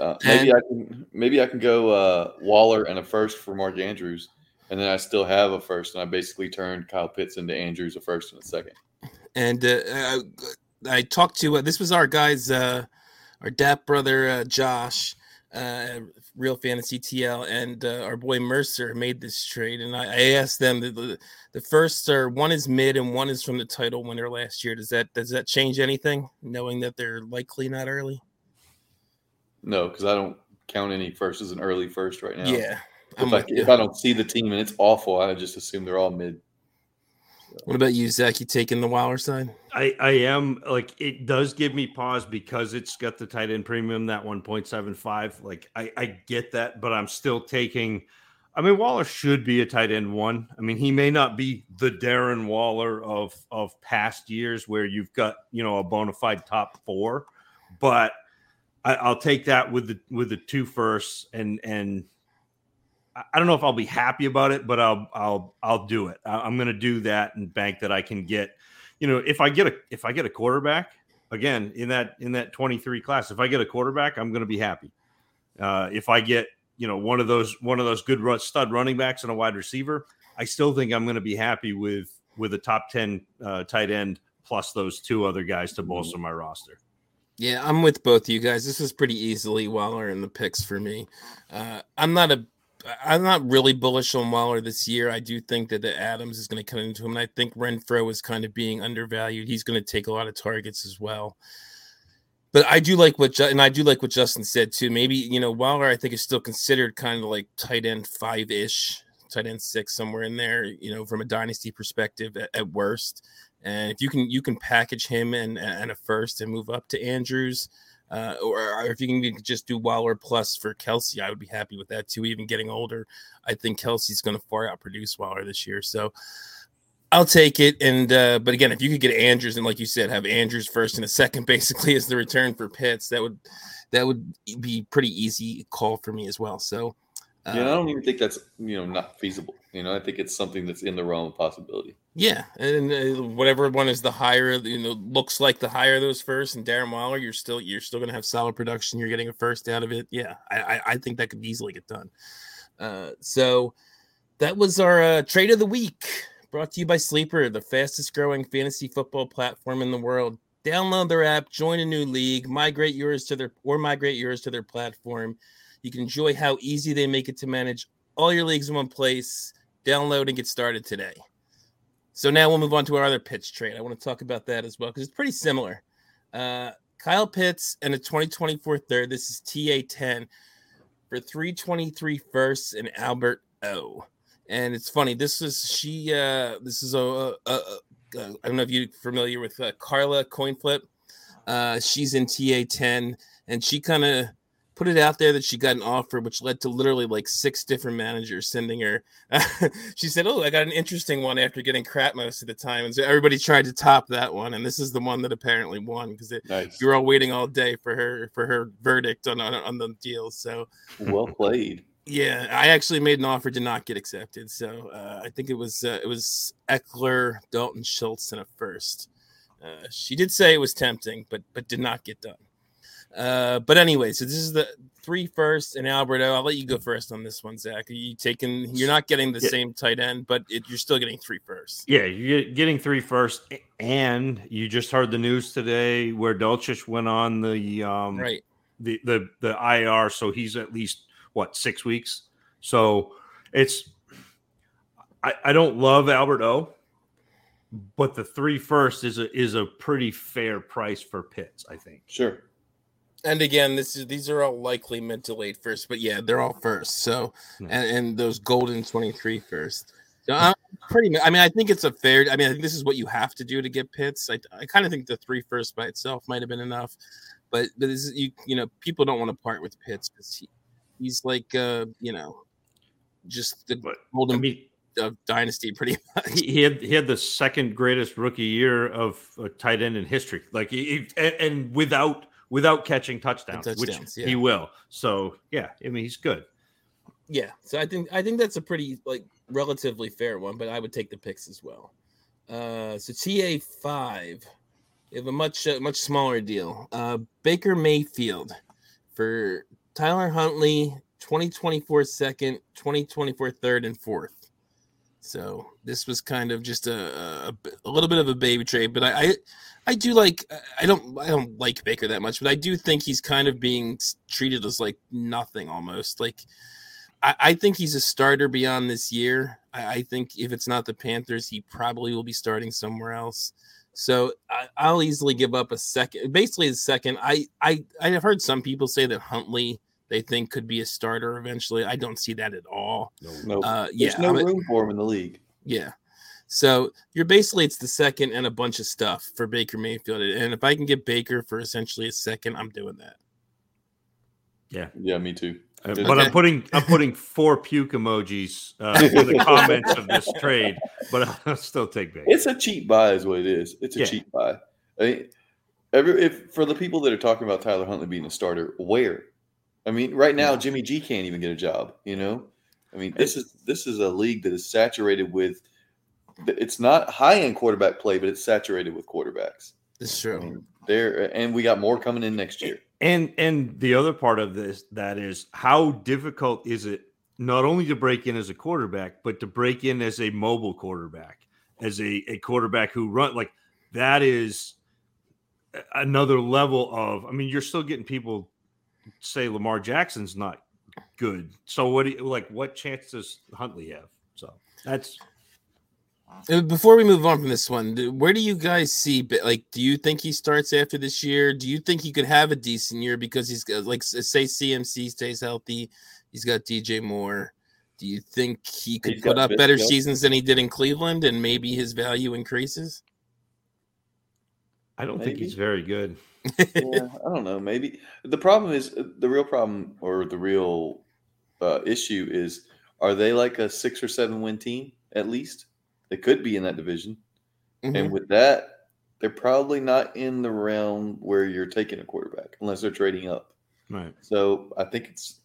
uh, maybe and, I can maybe I can go uh, Waller and a first for Mark Andrews, and then I still have a first, and I basically turned Kyle Pitts into Andrews a first and a second. And uh, I, I, talked to uh, this was our guys, uh, our DAP brother uh, Josh, Real Fantasy TL, and our boy Mercer made this trade, and I, I asked them the, the the first are one is mid and one is from the title winner last year. Does that does that change anything, knowing that they're likely not early? No, because I don't count any first as an early first right now. Yeah. If I, if I, don't see the team and it's awful, I just assume they're all mid. So. What about you, Zach? You taking the Waller side? I, I am like it does give me pause because it's got the tight end premium that 1.75. Like I, I get that, but I'm still taking I mean, Waller should be a tight end one. I mean, he may not be the Darren Waller of of past years where you've got you know a bona fide top four, but I, will take that with the with the two firsts and and I don't know if I'll be happy about it, but I'll I'll I'll do it. I'm going to do that and bank that I can get. You know, if I get a if I get a quarterback again in that in that 23 class, if I get a quarterback, I'm going to be happy. Uh, if I get you know one of those one of those good run, stud running backs and a wide receiver, I still think I'm going to be happy with with a top ten uh, tight end plus those two other guys to bolster my roster. Yeah, I'm with both of you guys. This is pretty easily Waller in the picks for me. Uh, I'm not a I'm not really bullish on Waller this year. I do think that the Adams is going to cut into him, and I think Renfrow is kind of being undervalued. He's going to take a lot of targets as well but I do like what and I do like what Justin said too. Maybe you know Waller I think is still considered kind of like tight end five ish, tight end six somewhere in there. You know, from a dynasty perspective at, at worst. And if you can you can package him and and a first and move up to Andrews, uh, or, if you can just do Waller plus for Kelce, I would be happy with that too. Even getting older, I think Kelce's going to far out produce Waller this year. So I'll take it. And uh, but again, if you could get Andrews and like you said, have Andrews first and a second, basically as the return for Pitts, that would that would be pretty easy call for me as well. So uh, yeah, I don't even think that's you know not feasible. You know, I think it's something that's in the realm of possibility. Yeah, and uh, whatever one is the higher, you know, looks like the higher those first, and Darren Waller, you're still you're still going to have solid production. You're getting a first out of it. Yeah, I I, I think that could easily get done. Uh, so that was our uh, trade of the week. Brought to you by Sleeper, the fastest growing fantasy football platform in the world. Download their app, join a new league, migrate yours to their or migrate yours to their platform. You can enjoy how easy they make it to manage all your leagues in one place. Download and get started today. So now we'll move on to our other Pitts trade. I want to talk about that as well because it's pretty similar. Uh, Kyle Pitts and a 2024 third. This is TA10 for 323 firsts and Albert O and it's funny. This is she. Uh, this is a, a, a, a I don't know if you're familiar with uh, Carla Coinflip. Uh, she's in TA ten, and she kind of put it out there that she got an offer, which led to literally like six different managers sending her. she said, "Oh, I got an interesting one after getting crap most of the time," and so everybody tried to top that one, and this is the one that apparently won because nice. you're all waiting all day for her for her verdict on on, on the deal. So well played. Yeah, I actually made an offer to not get accepted. So uh, I think it was uh, it was Ekeler, Dalton Schultz, and a first. Uh, she did say it was tempting, but but did not get done. Uh, but anyway, so this is the three first and Albert O. I'll let you go first on this one, Zach. Are you taking? You're not getting the yeah. same tight end, but it, you're still getting three first. Yeah, you're getting three first, and you just heard the news today where Dulcich went on the um right the the the IR, so he's at least what six weeks. So it's I, I don't love Albert O, but the three first is a is a pretty fair price for Pitts, I think. Sure. And again, this is these are all likely mid to late first, but yeah, they're all first. So and, and those golden 23 first. So I'm pretty I mean, I think it's a fair I mean, I think this is what you have to do to get Pitts. I, I kind of think the three first by itself might have been enough. But, but this is, you you know, people don't want to part with Pitts because he he's like uh, you know, just the but, golden I mean, of dynasty pretty much. He had he had the second greatest rookie year of a tight end in history. Like he, and, and without without catching touchdowns, touchdowns which yeah. he will. So yeah, I mean he's good. Yeah, so I think I think that's a pretty like relatively fair one, but I would take the picks as well. Uh, so TA five, we have a much uh, much smaller deal. Uh, Baker Mayfield for Tyler Huntley, 2024 second, 2024 third, and fourth. So this was kind of just a, a, a, little bit of a baby trade, but I, I, I do like I don't I don't like Baker that much, but I do think he's kind of being treated as like nothing almost. Like I, I think he's a starter beyond this year. I, I, think if it's not the Panthers, he probably will be starting somewhere else. So I, will easily give up a second, basically a second. I I I have heard some people say that Huntley they think could be a starter eventually. I don't see that at all. No, no. Uh, yeah, There's no I'm room a, for him in the league. Yeah. So you're basically it's the second and a bunch of stuff for Baker Mayfield. And if I can get Baker for essentially a second, I'm doing that. Yeah. Yeah, me too. Uh, Okay. But I'm putting I'm putting four puke emojis uh, in the comments of this trade, but I'll still take Baker. It's a cheap buy, is what it is. It's a Yeah. cheap buy. I mean, every if for the people that are talking about Tyler Huntley being a starter, where? I mean, right now Jimmy G can't even get a job. You know, I mean, this is this is a league that is saturated with. It's not high end quarterback play, but it's saturated with quarterbacks. It's I true. mean, there and we got more coming in next year. And and the other part of this that is how difficult is it not only to break in as a quarterback, but to break in as a mobile quarterback, as a, a quarterback who run like that is another level of I mean, you're still getting people say Lamar Jackson's not good. So what do you like what chance does Huntley have? So that's Before we move on from this one, where do you guys see? Like, do you think he starts after this year? Do you think he could have a decent year because he's got, like, say CMC stays healthy, he's got DJ Moore. Do you think he could He's put up better Bisco. seasons than he did in Cleveland, and maybe his value increases? I don't think he's very good. yeah, I don't know. Maybe the problem is uh, the real problem or the real uh, issue is are they like a six or seven win team at least? They could be in that division, Mhm. and with that, they're probably not in the realm where you're taking a quarterback unless they're trading up. Right. So I think it's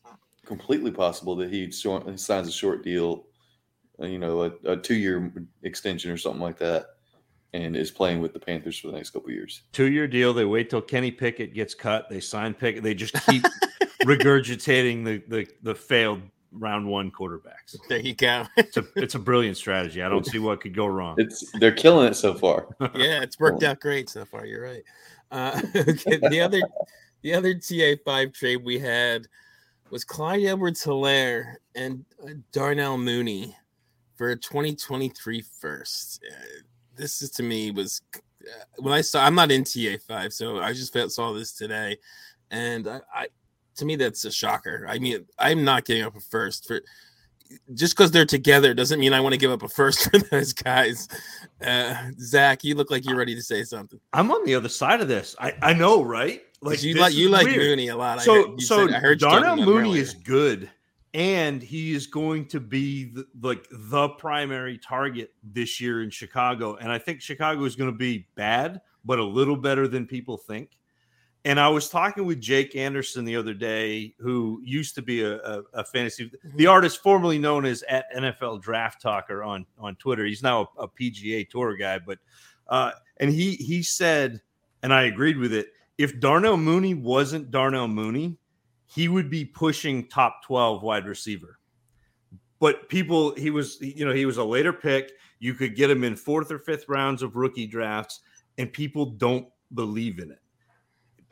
completely possible that he signs a short deal, uh, you know, a, a two year extension or something like that, and is playing with the Panthers for the next couple of years. Two year deal. They wait till Kenny Pickett gets cut. They sign Pickett. They just keep regurgitating the, the the failed round one quarterbacks. There you go. It's a it's a brilliant strategy. I don't see what could go wrong. It's they're killing it so far. yeah, it's worked out great so far. You're right. Uh, okay, the other the other TA five trade we had was Clyde Edwards Helaire and uh, Darnell Mooney for a 2023 first. Uh, this is to me was uh, when I saw I'm not in TA five, so I just felt, saw this today, and I, I to me that's a shocker. I mean, I'm not giving up a first for just because they're together doesn't mean I want to give up a first for those guys. Uh, Zach, you look like you're ready to say something. I'm on the other side of this. I, I know, right? Like you like you like weird. Mooney a lot. I So heard, so said- I heard Darnell Mooney earlier. is good, and he is going to be the, like the primary target this year in Chicago. And I think Chicago is going to be bad, but a little better than people think. And I was talking with Jake Anderson the other day, who used to be a, a, a fantasy, the artist formerly known as at NFL Draft Talker on on Twitter. He's now a, a PGA Tour guy, but uh, and he he said, and I agreed with it. If Darnell Mooney wasn't Darnell Mooney, he would be pushing top twelve wide receiver. But people, he was, you know, he was a later pick. You could get him in fourth or fifth rounds of rookie drafts, and people don't believe in it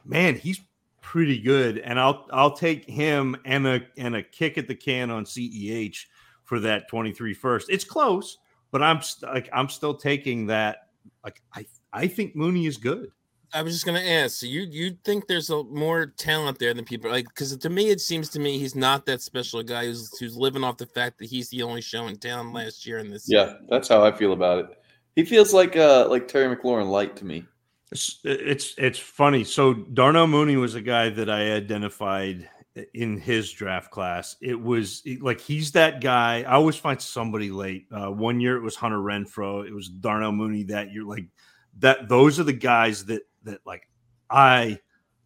man, he's pretty good, and I'll I'll take him and a and a kick at the can on CEH for that 23 first. It's close, but I'm st- like I'm still taking that. Like I I think Mooney is good. I was just gonna ask. So you you think there's a more talent there than people like? Because to me, it seems to me he's not that special a guy who's who's living off the fact that he's the only show in town last year in this. Yeah, that's how I feel about it. He feels like uh like Terry McLaurin light to me. It's it's funny. So Darnell Mooney was a guy that I identified in his draft class. It was like he's that guy. I always find somebody late. Uh, one year it was Hunter Renfrow. It was Darnell Mooney that year. Like that. Those are the guys that that like I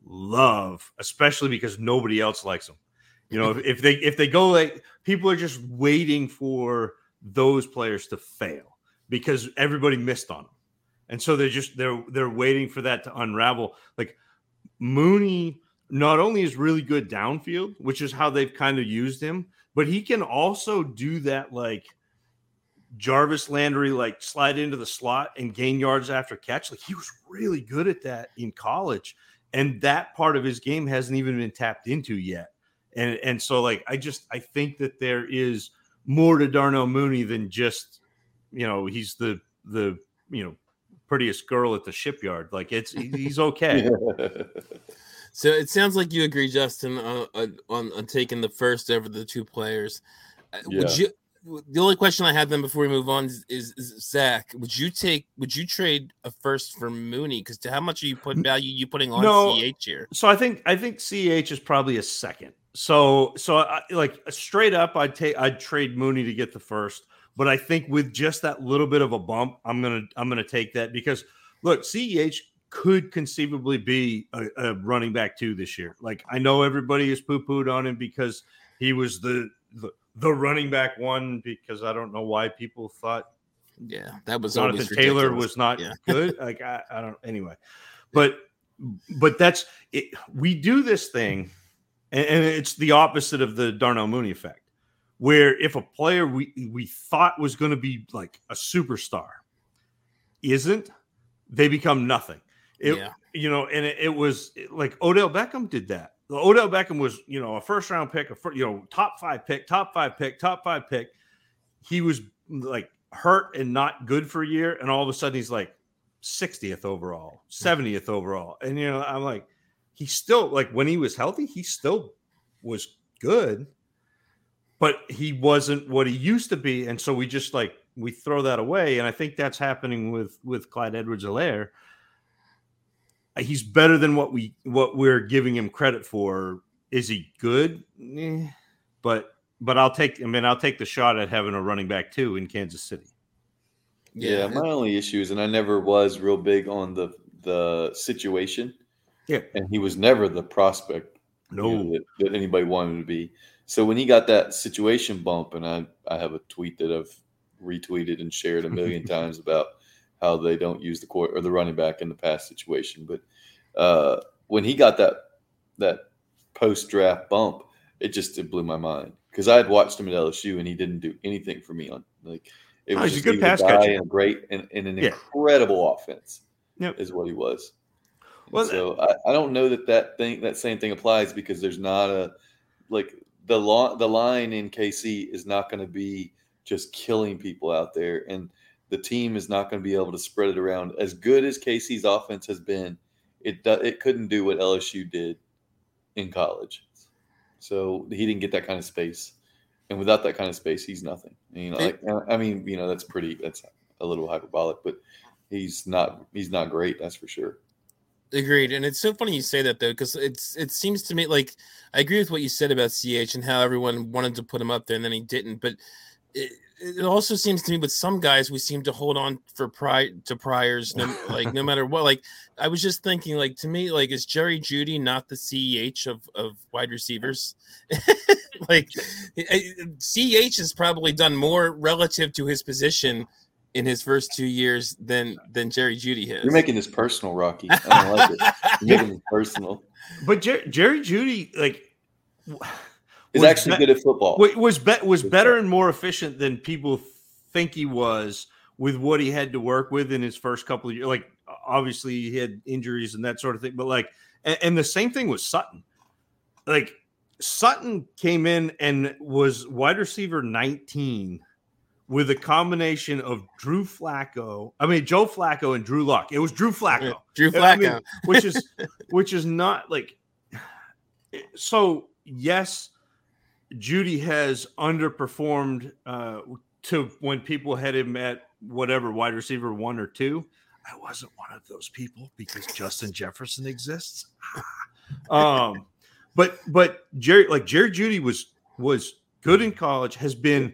love, especially because nobody else likes them. You know, if, if they if they go like people are just waiting for those players to fail because everybody missed on them and so they're just they're they're waiting for that to unravel. Like mooney not only is really good downfield which is how they've kind of used him but he can also do that like jarvis landry like slide into the slot and gain yards after catch. Like he was really good at that in college and that part of his game hasn't even been tapped into yet. And and so like i just i think that there is more to darnell mooney than just you know he's the the you know prettiest girl at the shipyard. Like it's he's okay. So it sounds like you agree, Justin, uh, uh, on on taking the first over the two players. Uh, Would you? The only question I have then before we move on is, is, is Zach. Would you take? Would you trade a first for Mooney? Because to how much are you putting value you putting on No. CH here? So I think I think CH is probably a second. So so I, like straight up, I'd take I'd trade Mooney to get the first, but I think with just that little bit of a bump, I'm gonna I'm gonna take that because look, Ceh could conceivably be a, a running back two this year. Like I know everybody is poo pooed on him because he was the, the the running back one because I don't know why people thought Yeah, that was Jonathan Taylor ridiculous. was not Yeah. good. Like I, I don't anyway, but but that's it. We do this thing, and, and it's the opposite of the Darnell Mooney effect, where if a player we we thought was going to be like a superstar isn't, they become nothing. It, yeah, you know, and it, it was like Odell Beckham did that. Odell Beckham was, you know, a first round pick, a fir- you know, top five pick, top five pick, top five pick. He was like hurt and not good for a year, and all of a sudden he's like 60th overall, mm. 70th overall, and you know, I'm like, he's still like when he was healthy, he still was good, but he wasn't what he used to be, and so we just like we throw that away, and I think that's happening with with Clyde Edwards-Helaire he's better than what we what we're giving him credit for. Is he good? Eh, but but I'll take. I mean, I'll take the shot at having a running back too in Kansas City. Yeah, my only issue is, and I never was real big on the the situation. Yeah. and he was never the prospect you know, that, that anybody wanted to be. So when he got that situation bump, and I I have a tweet that I've retweeted and shared a million times about how they don't use the court or the running back in the pass situation, but uh, when he got that that post draft bump, it just it blew my mind because I had watched him at LSU and he didn't do anything for me on like it Oh, was a good was pass catcher. and great and, and an Yeah. incredible offense. Yep. is what he was. Well, so I, I don't know that that thing that same thing applies because there's not a like the law the line in KC is not going to be just killing people out there and the team is not going to be able to spread it around. As good as KC's offense has been it do, it couldn't do what LSU did in college. So he didn't get that kind of space and without that kind of space he's nothing. And, you know like I mean you know that's pretty that's a little hyperbolic but he's not he's not great that's for sure Agreed, and it's so funny you say that though, because it's it seems to me like I agree with what you said about Ch and how everyone wanted to put him up there and then he didn't. But it, it also seems to me with some guys we seem to hold on for pride to priors, no, like no matter what. Like I was just thinking, like to me, like is Jerry Jeudy not the Ceh of of wide receivers? like Ch has probably done more relative to his position in his first two years than than Jerry Jeudy has. You're making this personal, Rocky. I don't like it. You're making this personal. but Jer- Jerry Jeudy like He's was actually be- good at football. was be- was Good better stuff. and more efficient than people think he was with what he had to work with in his first couple of years. Like obviously he had injuries and that sort of thing, but like and, and the same thing with Sutton. Like Sutton came in and was wide receiver 19 with a combination of Drew Flacco, I mean Joe Flacco and Drew Luck. It was Drew Flacco. Drew I Flacco. mean, which is which is not like so yes jeudy has underperformed uh to when people had him at whatever wide receiver one or two i wasn't one of those people because justin jefferson exists um but but jerry like jerry jeudy was was good in college has been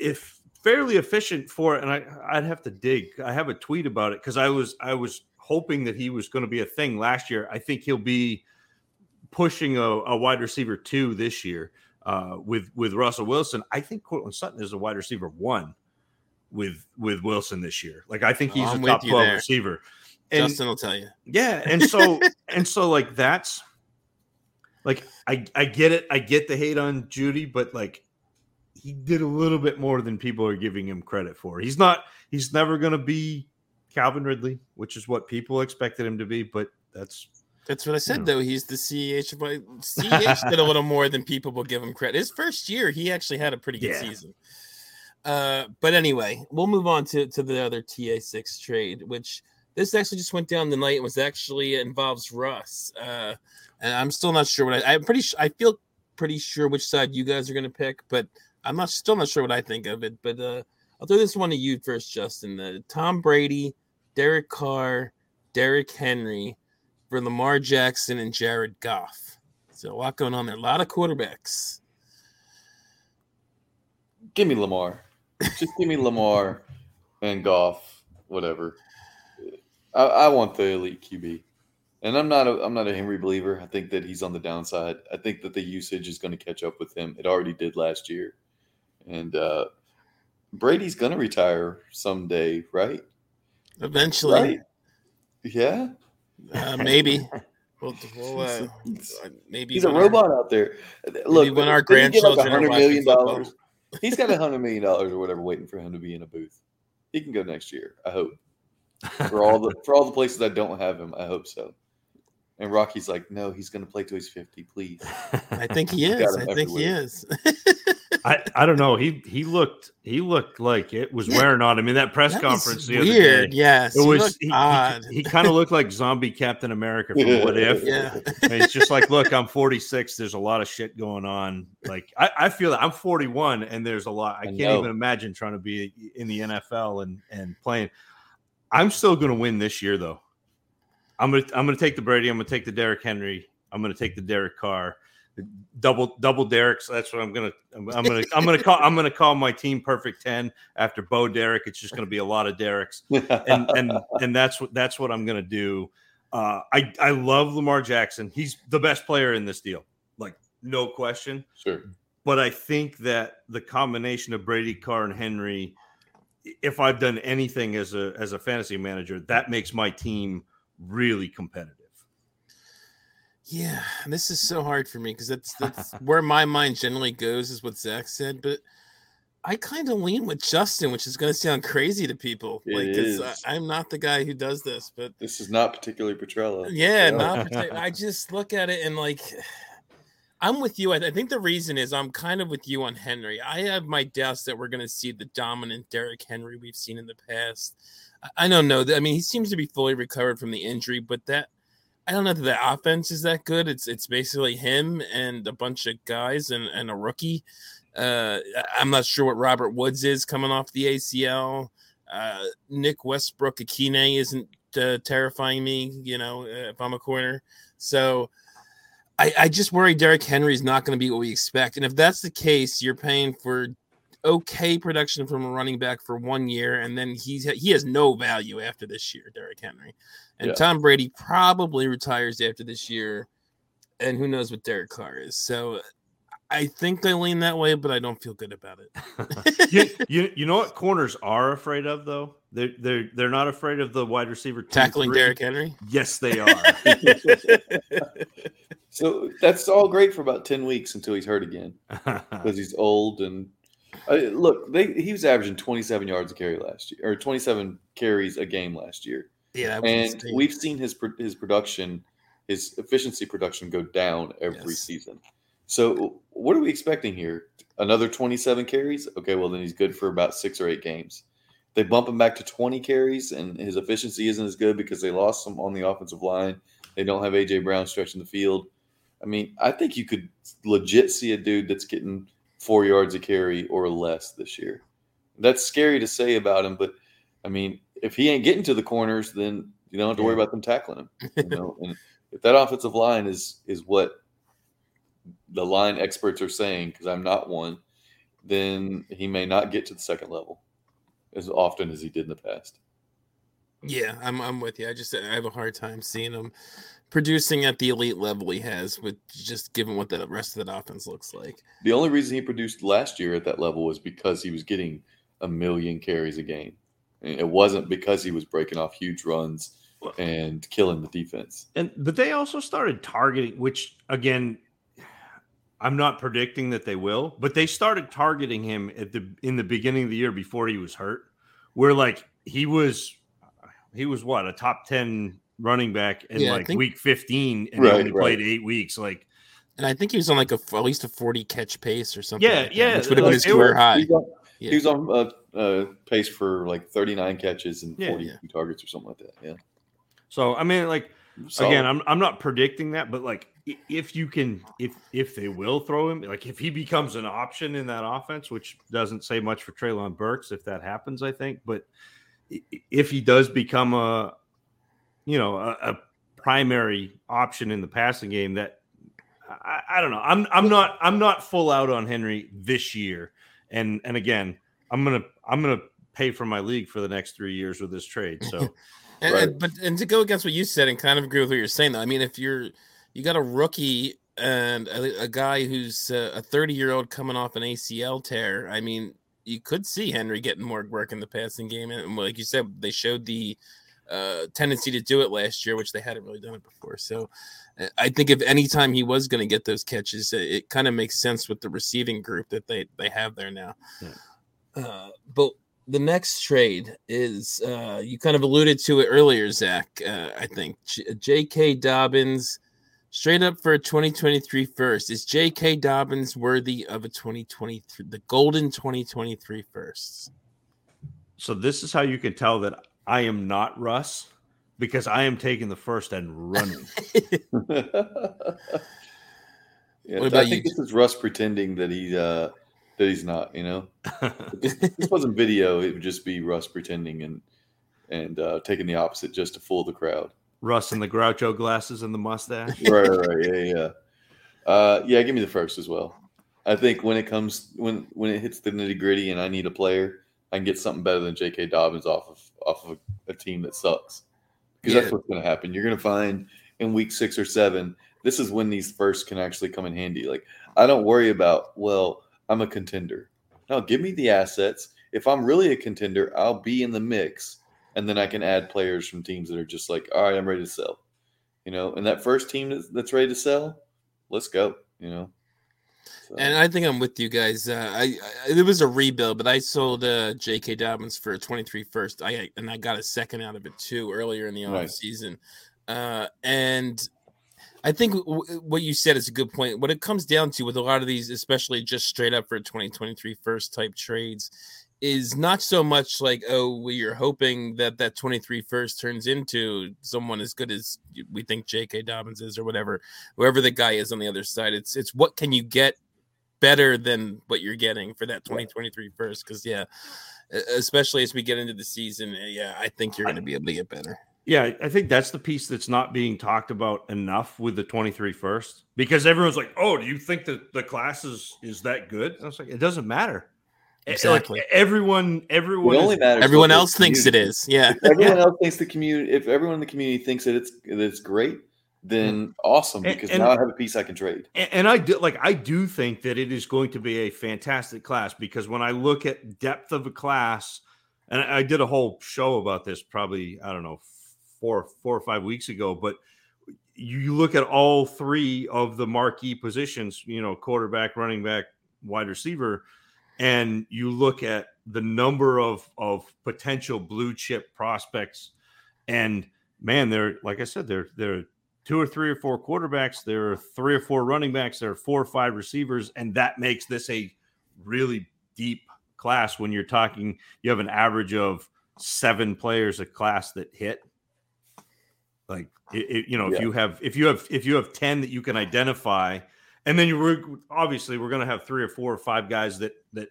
if fairly efficient for it and i i'd have to dig i have a tweet about it because i was i was hoping that he was going to be a thing last year i think he'll be pushing a, a wide receiver two this year uh, with with russell wilson i think Courtland sutton is a wide receiver one with with wilson this year like i think Oh, he's I'm a top 12 there. receiver and Justin will tell you. yeah, and so and so like that's like I I get it. I get the hate on Jeudy, but like he did a little bit more than people are giving him credit for. He's not he's never going to be Calvin Ridley, which is what people expected him to be, but that's That's what I said, though. He's the CEH. But CEH did a little more than people will give him credit. His first year, he actually had a pretty good Yeah. season. Uh, but anyway, we'll move on to, to the other TA6 trade, which this actually just went down the night. It was actually it involves Russ. Uh, and I'm still not sure what I, I'm pretty. I feel pretty sure which side you guys are going to pick, but I'm not still not sure what I think of it. But uh, I'll throw this one to you first, Justin. Uh, Tom Brady, Derek Carr, Derrick Henry for Lamar Jackson and Jared Goff. So a lot going on there. A lot of quarterbacks. Give me Lamar. Just give me Lamar and Goff, whatever. I, I want the elite QB. And I'm not a I'm not a Henry believer. I think that he's on the downside. I think that the usage is going to catch up with him. It already did last year. And uh, Brady's going to retire someday, right? Eventually. Right. Yeah. Uh, maybe. We'll, we'll, uh, maybe He's a when our- robot out there. Look, when our didn't get like grandchildren are $100 million. He's got a hundred million dollars or whatever waiting for him to be in a booth. He can go next year. I hope. For all the for all the places I don't have him, I hope so. And Rocky's like, no, he's going to play till he's fifty, please. I think he is. I think he is. I, I don't know. He he looked he looked like it was Yeah. wearing on him in that press That conference the weird. other day. Yes. It he was looked he, odd. he, kind of looked like zombie Captain America from What If. yeah. And it's just like, look, I'm 46. There's a lot of shit going on. Like, I, I feel that I'm 41, and there's a lot. I I can't know. even imagine trying to be in the NFL and and playing. I'm still going to win this year, though. I'm gonna I'm gonna take the Brady. I'm gonna take the Derrick Henry. I'm gonna take the Derek Carr. Double double Derricks. That's what I'm gonna. I'm, I'm gonna. I'm gonna call. I'm gonna call my team perfect ten after Bo Derek. It's just gonna be a lot of Derricks and and and that's what that's what I'm gonna do. Uh, I I love Lamar Jackson. He's the best player in this deal, like no question. sure. But I think that the combination of Brady, Carr, and Henry, if I've done anything as a as a fantasy manager, that makes my team really competitive. Yeah, this is so hard for me because that's that's where my mind generally goes, is what Zach said. But I kind of lean with Justin, which is going to sound crazy to people, It like 'cause is. I, I'm not the guy who does this. But This is not particularly Petrella. yeah, Yeah. not partic- I just look at it and like, I'm with you. I, I think the reason is I'm kind of with you on Henry. I have my doubts that we're going to see the dominant Derrick Henry we've seen in the past. I, I don't know. I mean, he seems to be fully recovered from the injury, but that I don't know that the offense is that good. It's it's basically him and a bunch of guys and, and a rookie. Uh, I'm not sure what Robert Woods is coming off the ACL. Uh, Nick Westbrook Ikhine isn't uh, terrifying me, you know, if I'm a corner. So I, I just worry Derrick Henry is not going to be what we expect. And if that's the case, you're paying for okay production from a running back for one year, and then he's he has no value after this year, Derrick Henry. And Yeah. Tom Brady probably retires after this year, and who knows what Derek Carr is. So I think I lean that way, but I don't feel good about it. you, you you know what corners are afraid of though? They're they're they're not afraid of the wide receiver two, Tackling three. Derrick Henry. Yes, they are. So that's all great for about ten weeks until he's hurt again because he's old and uh, look, they he was averaging twenty seven yards a carry last year or twenty seven carries a game last year, yeah, and we've seen his his production, his efficiency production go down every Yes. season. So what are we expecting here? Another twenty seven carries? Okay, well then he's good for about six or eight games. They bump him back to 20 carries, and his efficiency isn't as good because they lost him on the offensive line. They don't have AJ Brown stretching the field. I mean, I think you could legit see a dude that's getting four yards a carry or less this year. That's scary to say about him, but I mean, if he ain't getting to the corners, then you don't have to worry about them tackling him. You know, and if that offensive line is is what the line experts are saying, because I'm not one, then he may not get to the second level as often as he did in the past. Yeah, I'm I'm with you. I just I have a hard time seeing him producing at the elite level he has, with just given what the rest of that offense looks like. The only reason he produced last year at that level was because he was getting a million carries a game. And It wasn't because he was breaking off huge runs and killing the defense. and but they also started targeting, which again, I'm not predicting that they will, but they started targeting him at the in the beginning of the year before he was hurt, where like he was he was what a top 10 running back in Yeah, like think- week 15 and Right, he only right. played eight weeks. Like And I think he was on like a at least a 40 catch pace or something. Yeah, like that, yeah, which would have been his career were- high. He was on, Yeah. he was on uh, uh, pace for like 39 catches and Yeah, 42 yeah. targets or something like that. Yeah. so, I mean, like Solid. again, I'm I'm not predicting that, but like if you can, if if they will throw him, like if he becomes an option in that offense, which doesn't say much for Treylon Burks if that happens, I think, but if he does become a, you know, a, a primary option in the passing game, that I, I don't know. I'm I'm not I'm not full out on Henry this year. And and again, I'm gonna I'm gonna pay for my league for the next three years with this trade. So And, Right. and- but and to go against what you said and kind of agree with what you're saying, though, I mean, if you're you got a rookie and a, a guy who's uh, a 30 year old coming off an ACL tear, I mean, you could see Henry getting more work in the passing game, and like you said, they showed the uh, tendency to do it last year, which they hadn't really done it before. So, uh, I think if any time he was going to get those catches, it, it kind of makes sense with the receiving group that they they have there now. Uh, but the next trade is uh, you kind of alluded to it earlier, Zach. Uh, I think J- J.K. Dobbins straight up for a 2023 first. Is J.K. Dobbins worthy of a 2023, the golden 2023 first? so this is how you can tell that I am not Russ because I am taking the first and running. yeah, What about I think you? this is Russ pretending that he uh, that he's not. You know, this, this wasn't video, it would just be Russ pretending and and uh, taking the opposite just to fool the crowd. Russ and the Groucho glasses and the mustache. right, right, right, yeah, yeah, uh, yeah. Give me the first as well. I think when it comes when when it hits the nitty gritty and I need a player, I can get something better than J.K. Dobbins off of off of a, a team that sucks. Because that's what's going to happen. You're going to find in week six or seven. This is when these first can actually come in handy. Like I don't worry about. Well, I'm a contender. No, give me the assets. If I'm really a contender, I'll be in the mix, and then I can add players from teams that are just like, all right, I'm ready to sell you know, and that first team that's ready to sell, let's go, you know. So, And I think I'm with you guys. Uh, I, I it was a rebuild, but I sold uh, J.K. Dobbins for a 23 first. I and I got a second out of it too earlier in the off Right. season. Uh, and I think w- what you said is a good point. What it comes down to with a lot of these, especially just straight up for 2023 first type trades, is not so much like oh we are hoping that that 23 first turns into someone as good as we think J.K. Dobbins is or whatever, whoever the guy is on the other side. It's it's what can you get better than what you're getting for that 2023 first because yeah especially as we get into the season uh, yeah i think you're going to be able to get better Yeah, I think that's the piece that's not being talked about enough with the 23 first because everyone's like, "Oh, do you think that the class is is that good?" And I was like, "It doesn't matter." Eh, like, Exactly. everyone, everyone, it only is- matters. everyone else thinks it community- is yeah If everyone else thinks the community, if everyone in the community thinks that it's that it's great, then awesome And- because and- now I have a piece I can trade. And, and I do like I do think that it is going to be a fantastic class because when I look at depth of a class, and I I did a whole show about this probably I don't know four four or five weeks ago, but you look at all three of the marquee positions, you know, quarterback, running back, wide receiver, and you look at the number of of potential blue chip prospects, and man, they're like I said, they're they're two or three or four quarterbacks, there are three or four running backs, there are four or five receivers, and that makes this a really deep class when you're talking you have an average of seven players a class that hit. Like it, it- you know if you have if you have if you have 10 that you can identify and then you were obviously we're going to have three or four or five guys that that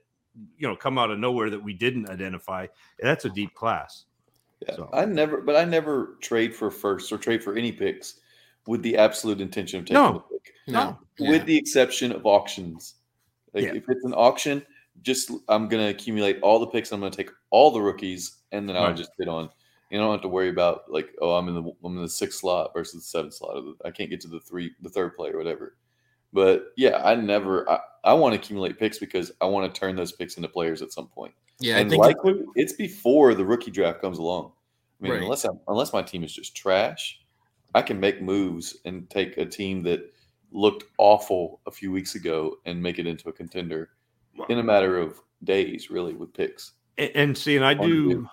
you know come out of nowhere that we didn't identify that's a deep class Yeah, So- I never, but I never trade for first or trade for any picks with the absolute intention of taking No. the pick, no with the exception of auctions. Like Yeah. if it's an auction, just I'm gonna accumulate all the picks. I'm gonna take all the rookies, and then I'll Right. just hit on. You don't have to worry about like, oh, I'm in the I'm in the sixth slot versus the seventh slot. The, I can't get to the three, the third player, whatever. But yeah, I never. I, I want to accumulate picks because I want to turn those picks into players at some point. yeah i and think likely it's before the rookie draft comes along. I mean, Right. unless I'm, unless my team is just trash, I can make moves and take a team that looked awful a few weeks ago and make it into a contender in a matter of days, really, with picks. and, and see and i do do.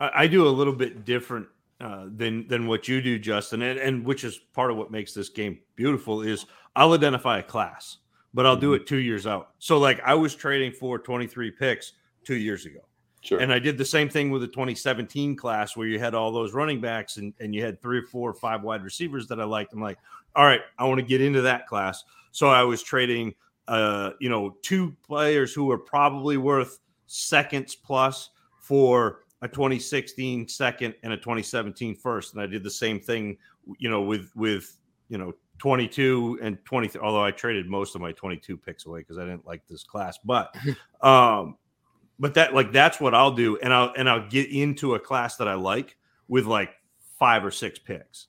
I, I do a little bit different uh, than than what you do justin and, and which is part of what makes this game beautiful is i'll identify a class but i'll do Mm-hmm. it two years out. So like i was trading for 23 picks two years ago. Sure. and i did the same thing with the 2017 class where you had all those running backs and, and you had three or four or five wide receivers that i liked. I'm like all right i want to get into that class. So i was trading uh you know two players who were probably worth seconds plus for a 2016 second and a 2017 first. And i did the same thing you know with with you know 22 and 23 although i traded most of my 22 picks away because i didn't like this class but um but that like that's what i'll do and i'll and i'll get into a class that i like with like five or six picks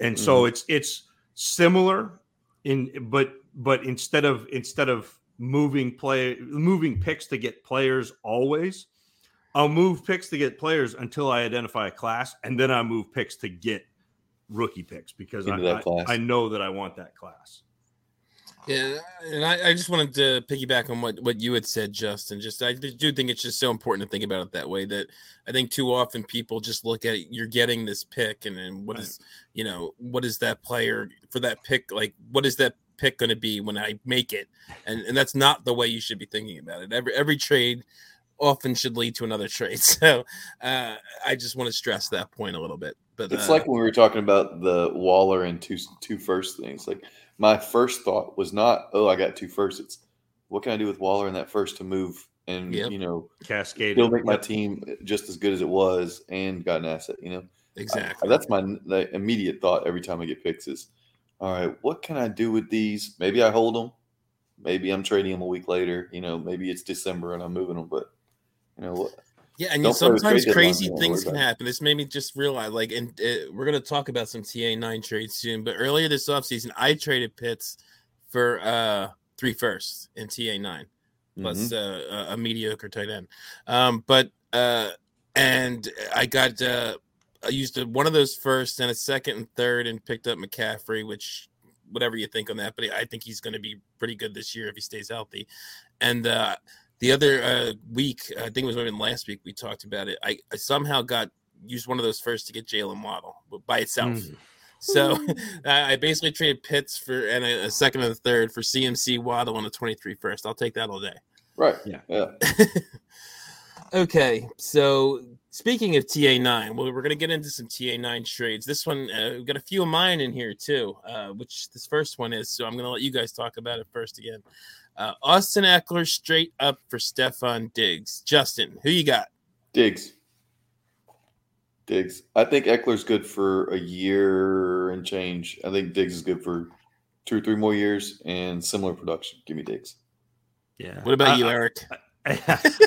and so Mhm. it's it's similar in but but instead of instead of moving play moving picks to get players always i'll move picks to get players until i identify a class and then i move picks to get rookie picks because I, that I- class. I know that i want that class Yeah, and I, I just wanted to piggyback on what, what you had said, Justin. Just I do think it's just so important to think about it that way. That I think too often people just look at it, you're getting this pick, and then what Right. is you know what is that player for that pick like? What is that pick going to be when I make it? And and that's not the way you should be thinking about it. Every every trade often should lead to another trade. So uh, I just want to stress that point a little bit. But It's uh, like when we were talking about the Waller and two two first things. Like my first thought was not, oh, I got two first. It's what can I do with Waller in that first to move and Yep. you know cascade still make my team just as good as it was and got an asset. You know, I- exactly. that's my the immediate thought every time I get picks is, all right, what can I do with these? Maybe I hold them. Maybe I'm trading them a week later. You know, maybe it's December and I'm moving them. But you know what? Yeah, and Don't sometimes crazy things can happen. This made me just realize, like, and uh, we're gonna talk about some TA nine trades soon. But earlier this offseason, I traded Pitts for uh three firsts in TA 9 plus Mhm. uh, a- mediocre tight end. Um, but uh, and I got uh, I used one of those first and a second and third, and picked up McCaffrey, which whatever you think on that, but I think he's going to be pretty good this year if he stays healthy. And uh, the other uh, week, I think it was even last week, we talked about it. I, I somehow got used one of those first to get Jalen Waddle but by itself. Mm. So I I basically traded Pitts for and a, a second and a third for CMC Waddle and a 23 first. I'll take that all day. Right. Yeah. Yeah. okay, so speaking of TA9, well, we're going to get into some TA9 trades. This one, uh, we've got a few of mine in here too, uh, which this first one is. So I'm going to let you guys talk about it first again. Uh, Austin Ekeler straight up for Stefon Diggs. Justin, who you got? Diggs. Diggs. I think Ekeler's good for a year and change. I think Diggs is good for two or three more years and similar production. Give me Diggs. yeah What about I- you, Eric? I,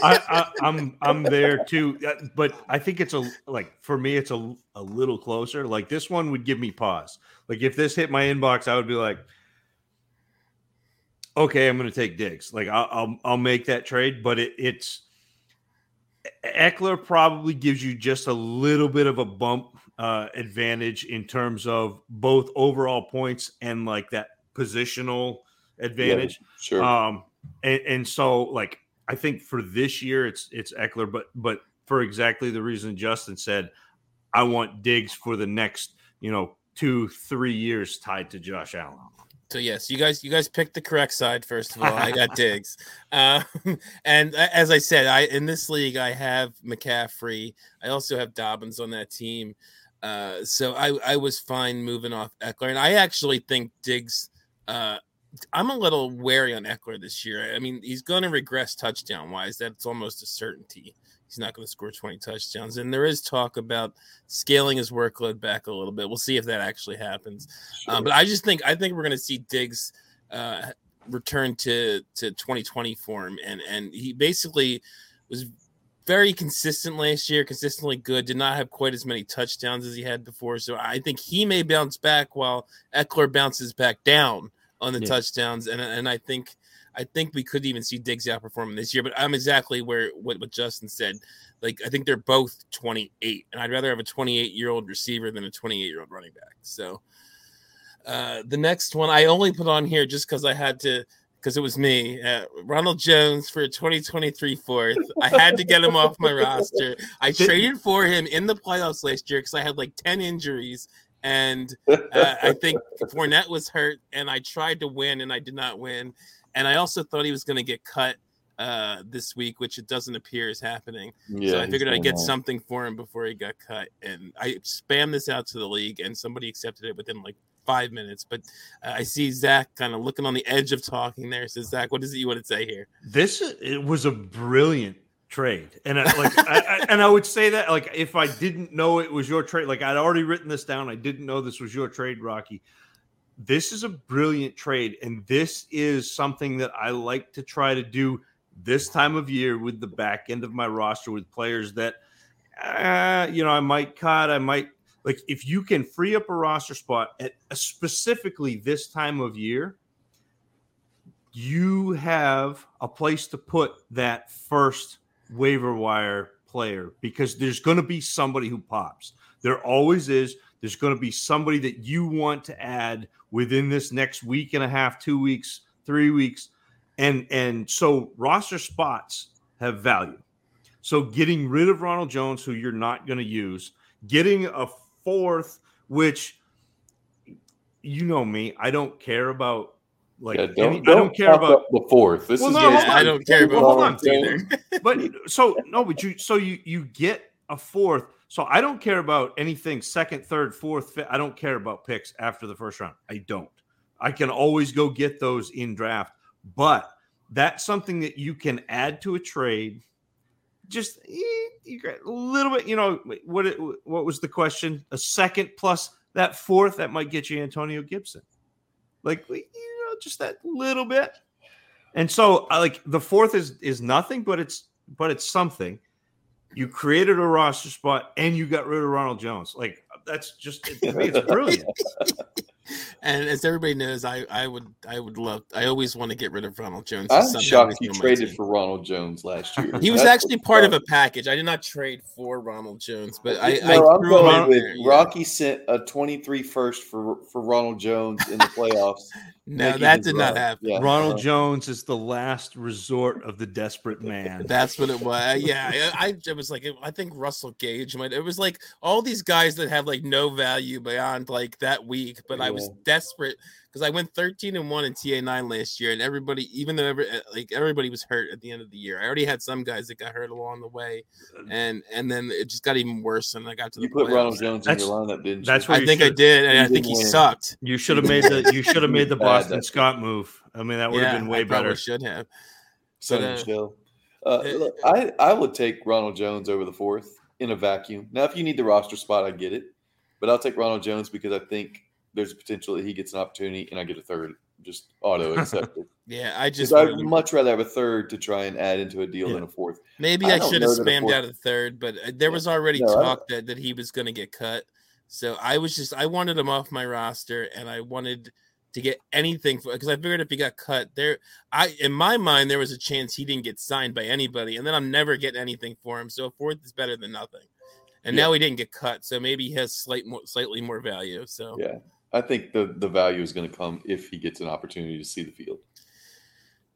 I, I'm I'm there too, uh, but I think it's a like for me it's a a little closer. Like this one would give me pause. Like if this hit my inbox, I would be like, okay, I'm going to take Diggs. Like I'll, I'll I'll make that trade, but it, it's Ekeler probably gives you just a little bit of a bump uh, advantage in terms of both overall points and like that positional advantage. Sure. Um, and, and so like I think for this year it's it's Ekeler, but but for exactly the reason Justin said, I want Diggs for the next you know two three years tied to Josh Allen. So yes, you guys, you guys picked the correct side. First of all, I got Diggs, um, and as I said, I in this league I have McCaffrey. I also have Dobbins on that team, uh, so I I was fine moving off Ekeler, and I actually think Diggs. Uh, I'm a little wary on Ekeler this year. I mean, he's going to regress touchdown wise. That's almost a certainty. He's not going to score 20 touchdowns, and there is talk about scaling his workload back a little bit. We'll see if that actually happens. Sure. Um, but I just think I think we're going to see Diggs uh, return to to 2020 form, and and he basically was very consistent last year, consistently good. Did not have quite as many touchdowns as he had before, so I think he may bounce back while Ekeler bounces back down on the Yeah. touchdowns, and and I think. I think we could even see Diggs outperform him this year, but I'm exactly where what, what Justin said. Like I think they're both 28, and I'd rather have a 28 year old receiver than a 28 year old running back. So uh, the next one I only put on here just because I had to, because it was me, uh, Ronald Jones for a 2023 fourth. I had to get him off my roster. I traded for him in the playoffs last year because I had like 10 injuries. And uh, I think Fournette was hurt, and I tried to win, and I did not win. And I also thought he was going to get cut uh, this week, which it doesn't appear is happening. yeah, so I figured I'd get on. something for him before he got cut. And I spammed this out to the league, and somebody accepted it within like five minutes. But uh, I see Zach kind of looking on the edge of talking there. So Zach, what is it you want to say here? This it was a brilliant trade, and I, like I, I, and I would say that like if I didn't know it was your trade, like I'd already written this down. I didn't know this was your trade, Rocky. This is a brilliant trade, and this is something that I like to try to do this time of year with the back end of my roster with players that, uh, you know, I might cut, I might like if you can free up a roster spot at specifically this time of year, you have a place to put that first waiver wire player because there's going to be somebody who pops. There always is. There's going to be somebody that you want to add within this next week and a half, two weeks, three weeks. And and so roster spots have value. So getting rid of Ronald Jones, who you're not going to use, getting a fourth, which you know me, I don't care about like Yeah, don't, any- I don't care about the fourth. This Well, is no, just- I don't care about Hold on. But so no, but you so you you get a fourth. So I don't care about anything second, third, fourth, fifth. I don't care about picks after the first round. I don't. I can always go get those in draft, but that's something that you can add to a trade. Just eh, a little bit, you know. What it, what was the question? A second plus that fourth that might get you Antonio Gibson, like you know, just that little bit. And so, like the fourth is is nothing, but it's but it's something. You created a roster spot and you got rid of Ronald Jones. Like that's just to me, it's brilliant. And as everybody knows, I, I would I would love I always want to get rid of Ronald Jones. I'm shocked you traded for Ronald Jones last year. He was That's actually part of a package. I did not trade for Ronald Jones, but I, I no, I'm threw going out with there, yeah. Rocky sent a 23 first for for Ronald Jones in the playoffs. No, making that his did not happen. Yeah, Ronald uh, Jones is the last resort of the desperate man. That's what it was. Yeah, I, I it was like I think Russell Gage might. It was like all these guys that have like no value beyond like that week. But I was desperate because I went thirteen and one in TA nine last year, and everybody, even though every, uh, like everybody was hurt at the end of the year, I already had some guys that got hurt along the way, and and then it just got even worse. And I got to the You put playoffs. Ronald Jones in That's- your lineup, didn't you? that's where I you think I did, and you I think he win. sucked. You should have made the you should have made the Bad Boston that- Scott move. I mean, that would have Yeah, been way probably better. Should have. Sony uh, Michel. Uh, uh, look, I I would take Ronald Jones over the fourth in a vacuum. Now, if you need the roster spot, I get it, but I'll take Ronald Jones because I think there's a potential that he gets an opportunity and I get a third, just auto accepted. Yeah, I just I'd to- much rather have a third to try and add into a deal than a fourth. Maybe I I, should have spammed out a third, but uh, there was already No, talk that, that he was going to get cut. So I was just I wanted him off my roster, and I wanted to get anything for because I figured if he got cut, there I in my mind there was a chance he didn't get signed by anybody, and then I'm never getting anything for him. So a fourth is better than nothing. And Yeah. now he didn't get cut, so maybe he has slight more, slightly more value. So Yeah, I think the the value is going to come if he gets an opportunity to see the field.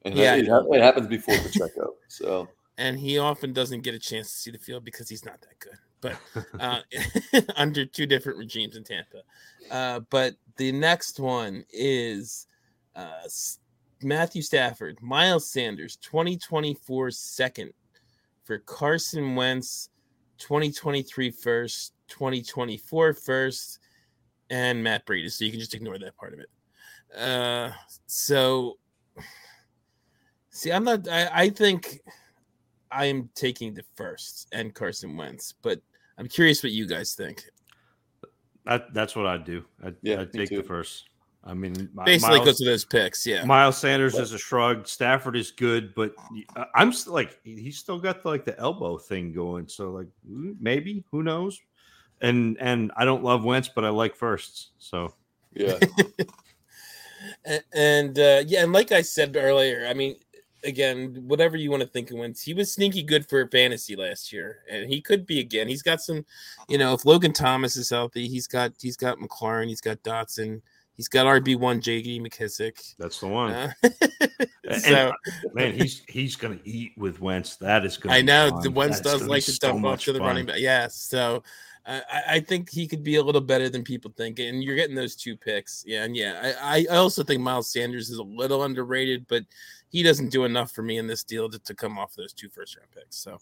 And Yeah, it, it happens before Pacheco. So and he often doesn't get a chance to see the field because he's not that good. But uh, under two different regimes in Tampa. Uh, but the next one is uh, Matthew Stafford, Miles Sanders, 2024 second for Carson Wentz, 2023 first, 2024 first, and Matt Brady. So you can just ignore that part of it. Uh, so see, I'm not, I, I think. I am taking the first and Carson Wentz, but I'm curious what you guys think. That, that's what I'd do. I'd, Yeah, I'd me take the first. I mean, Basically, Miles- goes to those picks. Yeah. Miles Sanders is a shrug. Stafford is good, but I'm still like he's still got the, like the elbow thing going. So like maybe who knows? And and I don't love Wentz, but I like firsts. So yeah, A- and uh, yeah, and like I said earlier, I mean, again, whatever you want to think of Wentz, he was sneaky good for fantasy last year, and he could be again. He's got some, you know, if Logan Thomas is healthy, he's got he's got McLaurin, he's got Dotson, he's got RB one J.D. McKissic. that's the one. Uh, And- so Man, he's he's gonna eat with Wentz. That is gonna. I know the Wentz does like to dump off to the running back. back. Yeah, so uh, I, I think he could be a little better than people think, and you're getting those two picks. Yeah, and yeah, I, I also think Miles Sanders is a little underrated, but he doesn't do enough for me in this deal to, to come off those two first round picks. So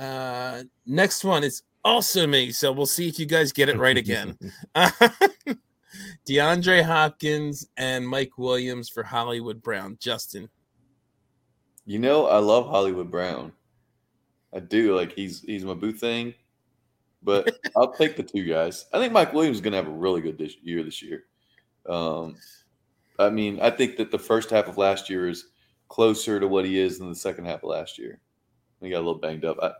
uh, next one is also me. So we'll see if you guys get it right again. DeAndre Hopkins and Mike Williams for Hollywood Brown. Justin. you know I love Hollywood Brown. I do like he's he's my boo thing, but I'll take the two guys. I think Mike Williams is going to have a really good this year this year. Um, I mean, I think that the first half of last year is closer to what he is than the second half of last year. He got a little banged up. I,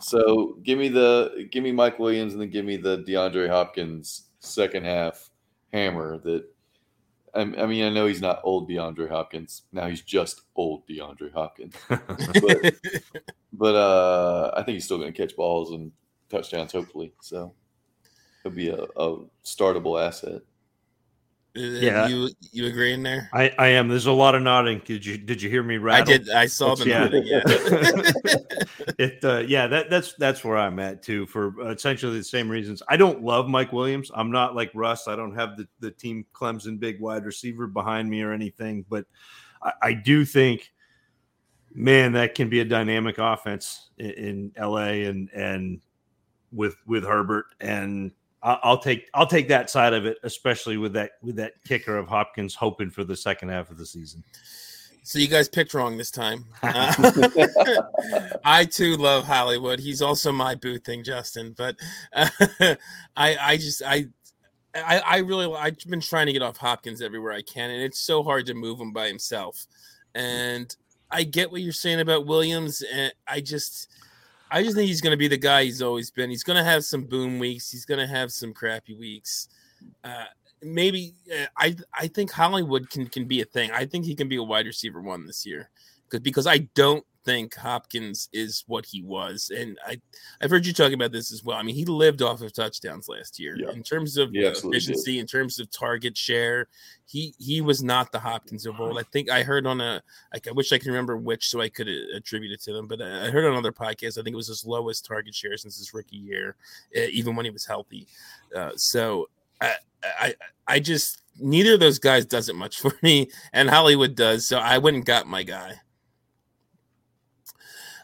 so give me the give me Mike Williams and then give me the DeAndre Hopkins second half hammer. That I, I mean, I know he's not old DeAndre Hopkins. Now he's just old DeAndre Hopkins. but, but uh, I think he's still going to catch balls and touchdowns, hopefully. So he'll be a, a startable asset. Yeah, you you agree in there? I, I am. There's a lot of nodding. Did you did you hear me rattle? I did. I saw the yeah. nodding. Yeah. it uh, yeah that that's that's where I'm at too for essentially the same reasons. I don't love Mike Williams. I'm not like Russ. I don't have the the team Clemson big wide receiver behind me or anything, but I, I do think, man, that can be a dynamic offense in, in LA and and with with Herbert and I'll take I'll take that side of it, especially with that with that kicker of Hopkins hoping for the second half of the season. So you guys picked wrong this time. Uh, I too love Hollywood. He's also my boo thing, Justin. But uh, I I just I. I, I really I've been trying to get off Hopkins everywhere I can, and it's so hard to move him by himself. And I get what you're saying about Williams, and I just I just think he's going to be the guy he's always been. He's going to have some boom weeks. He's going to have some crappy weeks. Uh, maybe uh, I I think Hollywood can can be a thing. I think he can be a wide receiver one this year because I don't think Hopkins is what he was, and I I've heard you talking about this as well. I mean, he lived off of touchdowns last year Yeah. in terms of uh, absolutely did. efficiency, in terms of target share. He he was not the Hopkins of old. I think I heard on a like I wish I could remember which so I could attribute it to them, but I heard on another podcast. I think it was his lowest target share since his rookie year, even when he was healthy. Uh, so I, I I just neither of those guys does it much for me, and Hollywood does. So I went and got my guy.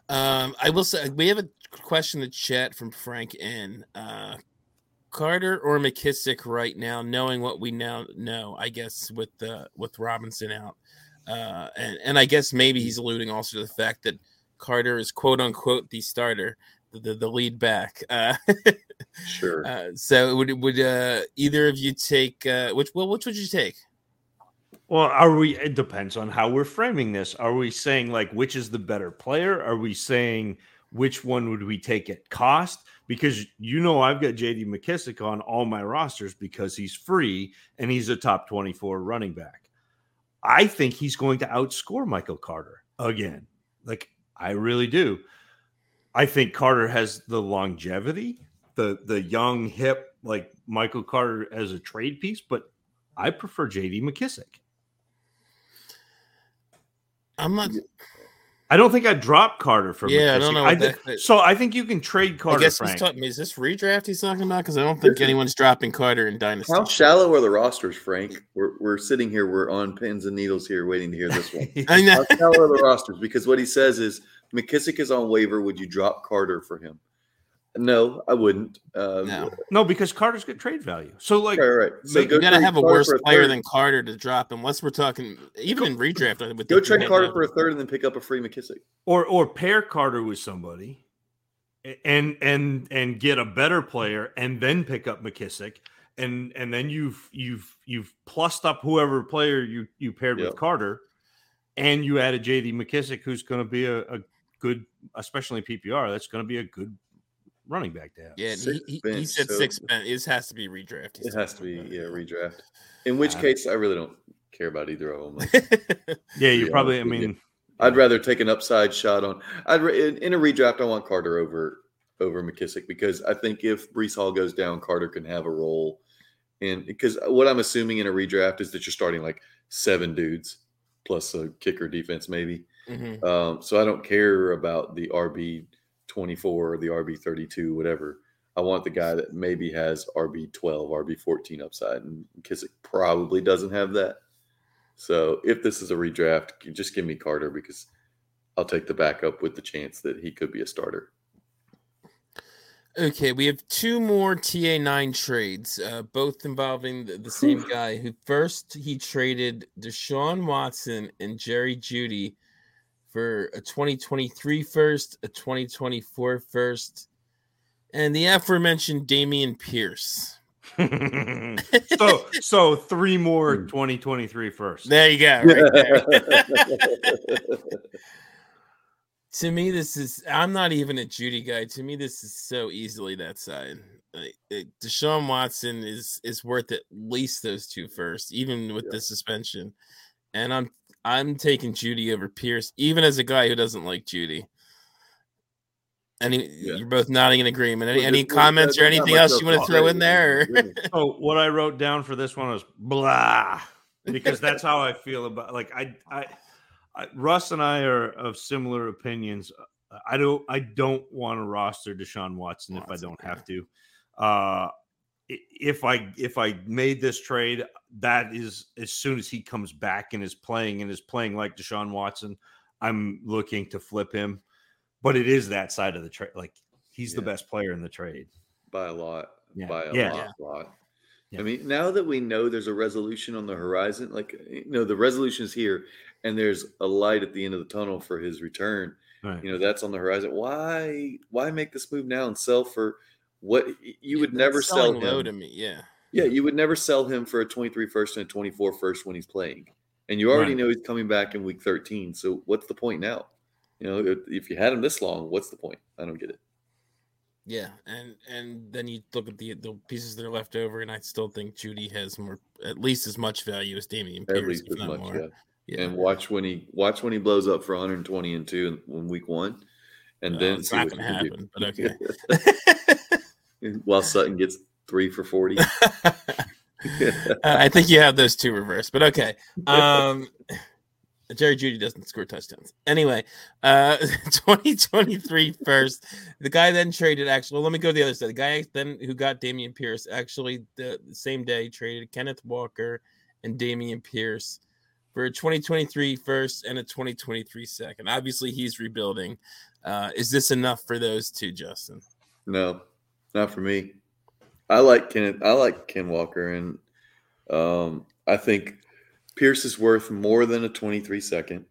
Um, I will say we have a question in the chat from Frank N. Uh, Carter or McKissic right now, knowing what we now know, I guess with uh, with Robinson out, uh, and and I guess maybe he's alluding also to the fact that Carter is quote unquote the starter, the the, lead back. Uh, Sure. uh, so would would uh, either of you take uh, which? Well, which would you take? Well, are we? It depends on how we're framing this. Are we saying like which is the better player? Are we saying which one would we take at cost? Because you know I've got J.D. McKissic on all my rosters because he's free and he's a top twenty-four running back. I think he's going to outscore Michael Carter again. Like I really do. I think Carter has the longevity, the the young hip like Michael Carter as a trade piece, but I prefer J.D. McKissic. I'm not. I don't think I'd drop Carter for Yeah, I don't know what thi- that- that- so I think you can trade Carter. I Carter. guess he's Frank. talking. Is this redraft he's talking about? Because I don't think anyone's dropping Carter in Dynasty. How shallow are the rosters, Frank? We're, we're sitting here, we're on pins and needles here, waiting to hear this one. I know. How shallow are the rosters? Because what he says is McKissic is on waiver. Would you drop Carter for him? No, I wouldn't. Um, No. no, because Carter's got trade value. So like, Right, right. So Make- go You gotta have a Carter worse for player third. than Carter to drop him. unless we're talking even in redraft. I would Go trade Carter for a third and then pick up a free McKissic. or or pair Carter with somebody, and and and get a better player, and then pick up McKissic, and and then you've you've you've plussed up whoever player you you paired Yep. with Carter, and you added J.D. McKissick, who's going to be a, a good, especially in PPR, that's going to be a good running back to have. Yeah, and Six he, he, he said so- six bench. It has to be redraft. It has to be yeah redraft. In which Uh, case, I really don't care about either of them. Like, Yeah, you Yeah, probably. I mean, I'd rather take an upside shot on. I'd in, in a redraft. I want Carter over over McKissic because I think if Breece Hall goes down, Carter can have a role. And because what I'm assuming in a redraft is that you're starting like seven dudes plus a kicker defense maybe. Mhm. Um, so I don't care about the RB 24 or the RB 32, whatever. I want the guy that maybe has RB 12, RB 14 upside, and Kissick probably doesn't have that. So if this is a redraft, just give me Carter because I'll take the backup with the chance that he could be a starter. Okay, we have two more TA9 trades, uh, both involving the, the same guy. Who first he traded Deshaun Watson and Jerry Jeudy for a 2023 first, a 2024 first, and the aforementioned Dameon Pierce. so so three more Hmm. 2023 first. There you go. Right there. to me, this is. I'm not even a Jeudy guy. To me, this is so easily that side. Like, it, Deshaun Watson is is worth at least those two first, even with the suspension. And I'm I'm taking Jeudy over Pierce, even as a guy who doesn't like Jeudy. Any, Yeah. you're both nodding in agreement. Any, any comments or anything else else you want to to throw in there? or- Really. So what I wrote down for this one was blah because that's how I feel about like I I, I Russ and I are of similar opinions. I don't I don't want to roster Deshaun Watson if I don't have to. Uh i- if I if I made this trade, that is as soon as he comes back and is playing and is playing like Deshaun Watson, I'm looking to flip him. But it is that side of the trade. Like he's the best player in the trade. by a lot. Yeah. By a Yeah. lot, lot. Yeah. I mean, now that we know there's a resolution on the horizon, like you know, the resolution is here, and there's a light at the end of the tunnel for his return. Right. You know, that's on the horizon. Why, why make this move now and sell for what you would never sell selling low him? to me. Yeah. Yeah, you would never sell him for a 23 first and a 24 first when he's playing. And you already Right. know he's coming back in week 13. So what's the point now? You know, if, if you had him this long, what's the point? I don't get it. Yeah, and and then you look at the the pieces that are left over, and I still think Jeudy has more, at least as much value as Dameon Pierce, At least as much, more. yeah. Yeah, And watch when he watch when he blows up for 120 and two in, in week one, and Uh, then it's see not what gonna happen, do. but okay. While Sutton gets three for 40. Uh, I think you have those two reversed, but okay. Um, Jerry Jeudy doesn't score touchdowns. Anyway, uh, 2023 first. The guy then traded actually. Well, let me go to the other side. The guy then who got Dameon Pierce actually the, the same day traded Kenneth Walker and Dameon Pierce for a 2023 first and a 2023 second. Obviously, he's rebuilding. Uh, is this enough for those two, Justin? No, not for me. I like Ken. I like Ken Walker, and um, I think Pierce is worth more than a 23 second.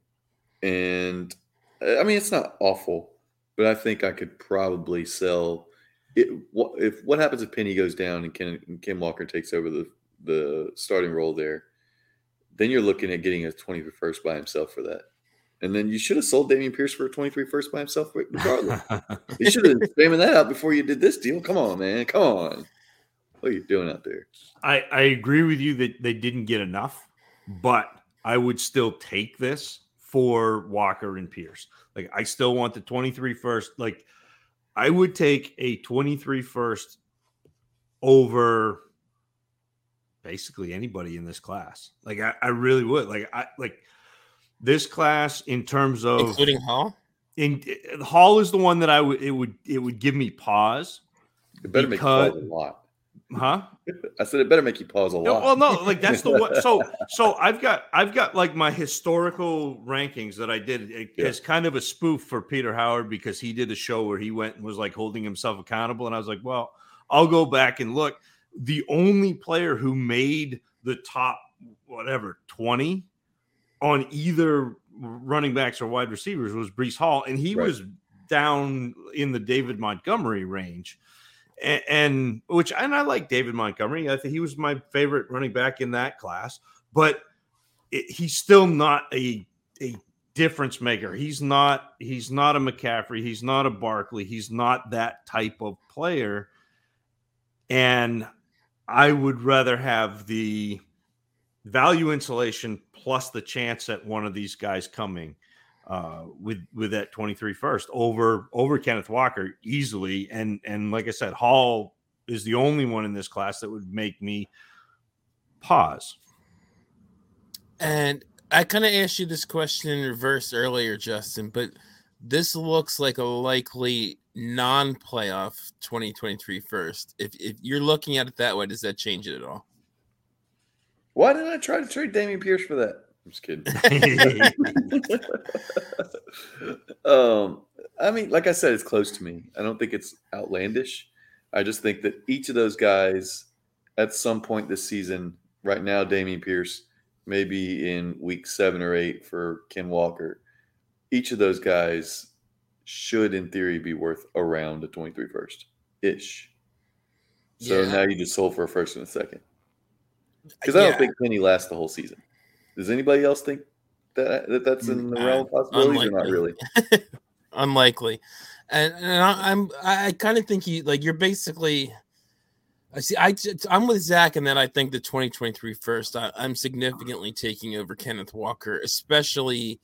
And I mean, it's not awful, but I think I could probably sell it. wha- If what happens if Penny goes down and Ken, and Ken Walker takes over the the starting role there, then you're looking at getting a 23 first by himself for that. And then you should have sold Dameon Pierce for a 23 first by himself, regardless. You should have spamming that out before you did this deal. Come on, man. Come on. What are you doing out there? I, I agree with you that they didn't get enough, but I would still take this for Walker and Pierce. Like I still want the 23 first. Like I would take a 23 first over basically anybody in this class. Like I, I really would. Like I like this class in terms of Including Hall? in Hall is the one that I would it would it would give me pause. It better make you pause a lot. Huh? I said it better make you pause a No, lot. well, no, like that's the one. So, so I've got I've got like my historical rankings that I did it- Yeah. as kind of a spoof for Peter Howard because he did a show where he went and was like holding himself accountable, and I was like, well, I'll go back and look. The only player who made the top whatever twenty on either running backs or wide receivers was Breece Hall, and he Right. was down in the David Montgomery range and, and which and I like David Montgomery. I think he was my favorite running back in that class, but it, he's still not a a difference maker. He's not he's not a McCaffrey. He's not a Barkley. He's not that type of player. And I would rather have the value insulation plus the chance at one of these guys coming uh, with with that 23 first over over Kenneth Walker easily. And and like I said, Hall is the only one in this class that would make me pause. And I kind of asked you this question in reverse earlier, Justin, but this looks like a likely non-playoff 2023 first. If if you're looking at it that way, does that change it at all? Why didn't I try to trade Dameon Pierce for that? I'm just kidding. um, I mean, like I said, it's close to me. I don't think it's outlandish. I just think that each of those guys, at some point this season, right now, Dameon Pierce, maybe in week seven or eight for Ken Walker, each of those guys should, in theory, be worth around a 23 first ish. So Yeah. now you just sold for a first and a second. Because I don't think Penny lasts the whole season. Does anybody else think that, that that's in the realm of possibilities or not really? unlikely and, and I, i'm i, I kind of think you like you're basically i see i i'm with zach and then i think the 2023 first I, i'm significantly taking over kenneth walker especially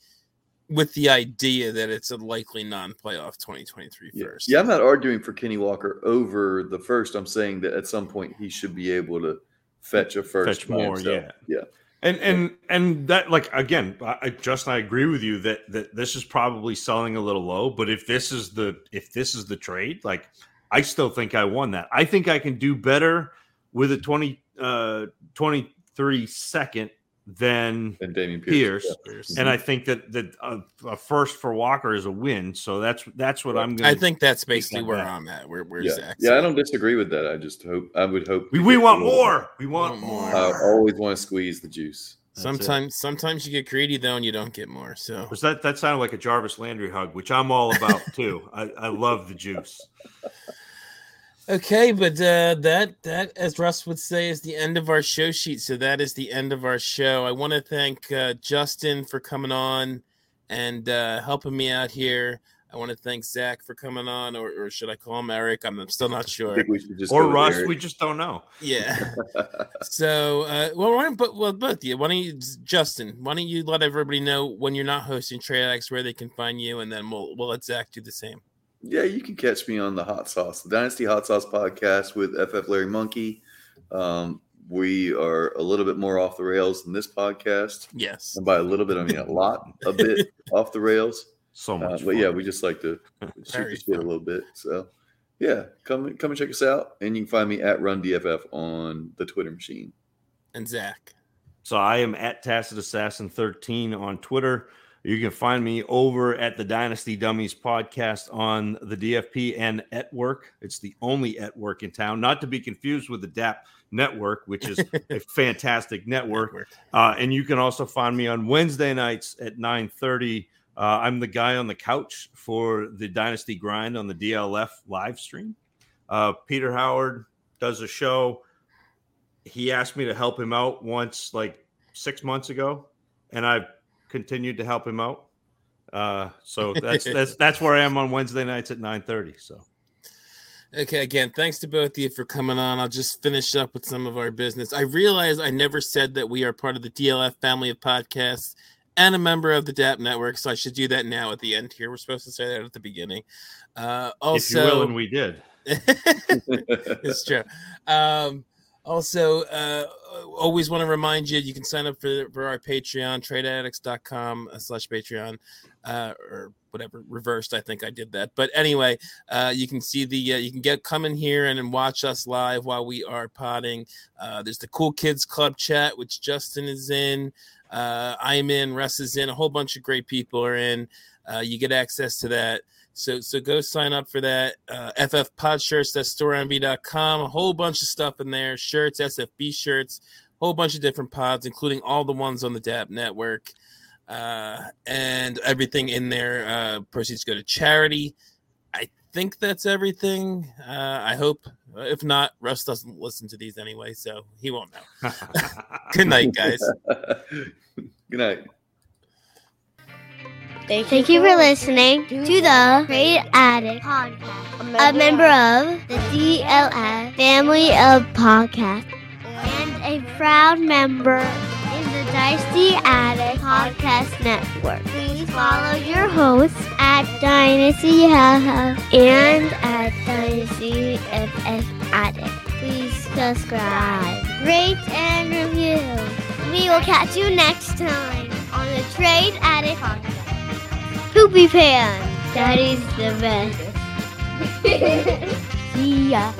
with the idea that it's a likely non-playoff 2023 Yeah. first yeah, I'm not arguing for Kenny Walker over the first. I'm saying that at some point he should be able to fetch a first. Fetch more, himself. yeah. Yeah. And and and that like again, I, Justin, I agree with you that that this is probably selling a little low. But if this is the if this is the trade, like I still think I won that. I think I can do better with a 20 uh 23 second than And Dameon Pierce. Pierce. Pierce. Mm-hmm. and I think that that a, a first for Walker is a win. So that's that's what I'm going. to i think that's basically where that. i'm at where, where Yeah. zach Yeah, I don't disagree with that. I just hope I would hope we, we want more. We want Want more. more. I always want to squeeze the juice. That's it. sometimes sometimes you get greedy though and you don't get more so Was that that sounded like a Jarvis Landry hug, which I'm all about too. I, I love the juice. Okay, but uh, that that, as Russ would say, is the end of our show sheet. So that is the end of our show. I want to thank uh, Justin for coming on and uh, helping me out here. I want to thank Zach for coming on, or, or should I call him Eric? I'm, I'm still not sure. think we should just Or Russ, Eric. we just don't know. Yeah. So, uh, well, why don't but well, both of you? Why don't you, Justin? Why don't you let everybody know when you're not hosting Trade Addicts where they can find you, and then we'll we'll let Zach do the same. Yeah, you can catch me on the Hot Sauce, the Dynasty Hot Sauce podcast with FF Larry Monkey. Um, we are a little bit more off the rails than this podcast. Yes. And by a little bit, I mean a lot, a bit off the rails. So Uh, much. but yeah, we just like to shoot the shit a little bit. So yeah, come come and check us out. And you can find me at Run DFF on the Twitter machine. And Zach. So I am at Tacit Assassin 13 on Twitter. You can find me over at the Dynasty Dummies podcast on the DFP and at work. It's the only at work in town, not to be confused with the DAP network, which is a fantastic network. Uh, and you can also find me on Wednesday nights at 9:30. Uh, I'm the guy on the couch for the Dynasty Grind on the DLF live stream. Uh, Peter Howard does a show. He asked me to help him out once, like six months ago, and I've continued to help him out. Uh, so that's that's that's where I am on Wednesday nights at 9:30. So Okay, again, thanks to both of you for coming on. I'll just finish up with some of our business. I realize I never said that we are part of the DLF family of podcasts and a member of the DAP network, so I should do that now at the end here. We're supposed to say that at the beginning. Uh, also, if you will, and we did. it's true. Um, also, uh, always want to remind you, you can sign up for, for our Patreon, tradeaddicts.com uh, slash Patreon, uh, or whatever, reversed. I think I did that. But anyway, uh, you can see the, uh, you can get, come in here and, and watch us live while we are potting. Uh, there's the Cool Kids Club chat, which Justin is in. Uh, I'm in, Russ is in, a whole bunch of great people are in. You get access to that. So so go sign up for that. Uh, FF Pod shirts, that's storeenvy.com. A whole bunch of stuff in there. Shirts, SFB shirts, whole bunch of different pods, including all the ones on the DAP network. Uh, and everything in there. Uh, proceeds go to charity. I think that's everything. Uh, I hope. If not, Russ doesn't listen to these anyway, so he won't know. Good night, guys. Good night. Thank you for listening to the Trade Addict Podcast, a member of the DLF family of podcasts, and a proud member in the Dynasty Addict Podcast Network. Please follow your hosts at Dynasty Haha and at Dynasty FF Addict. Please subscribe, rate, and review. We will catch you next time on the Trade Addict Podcast. Poopy Pants. Daddy's the best. See ya.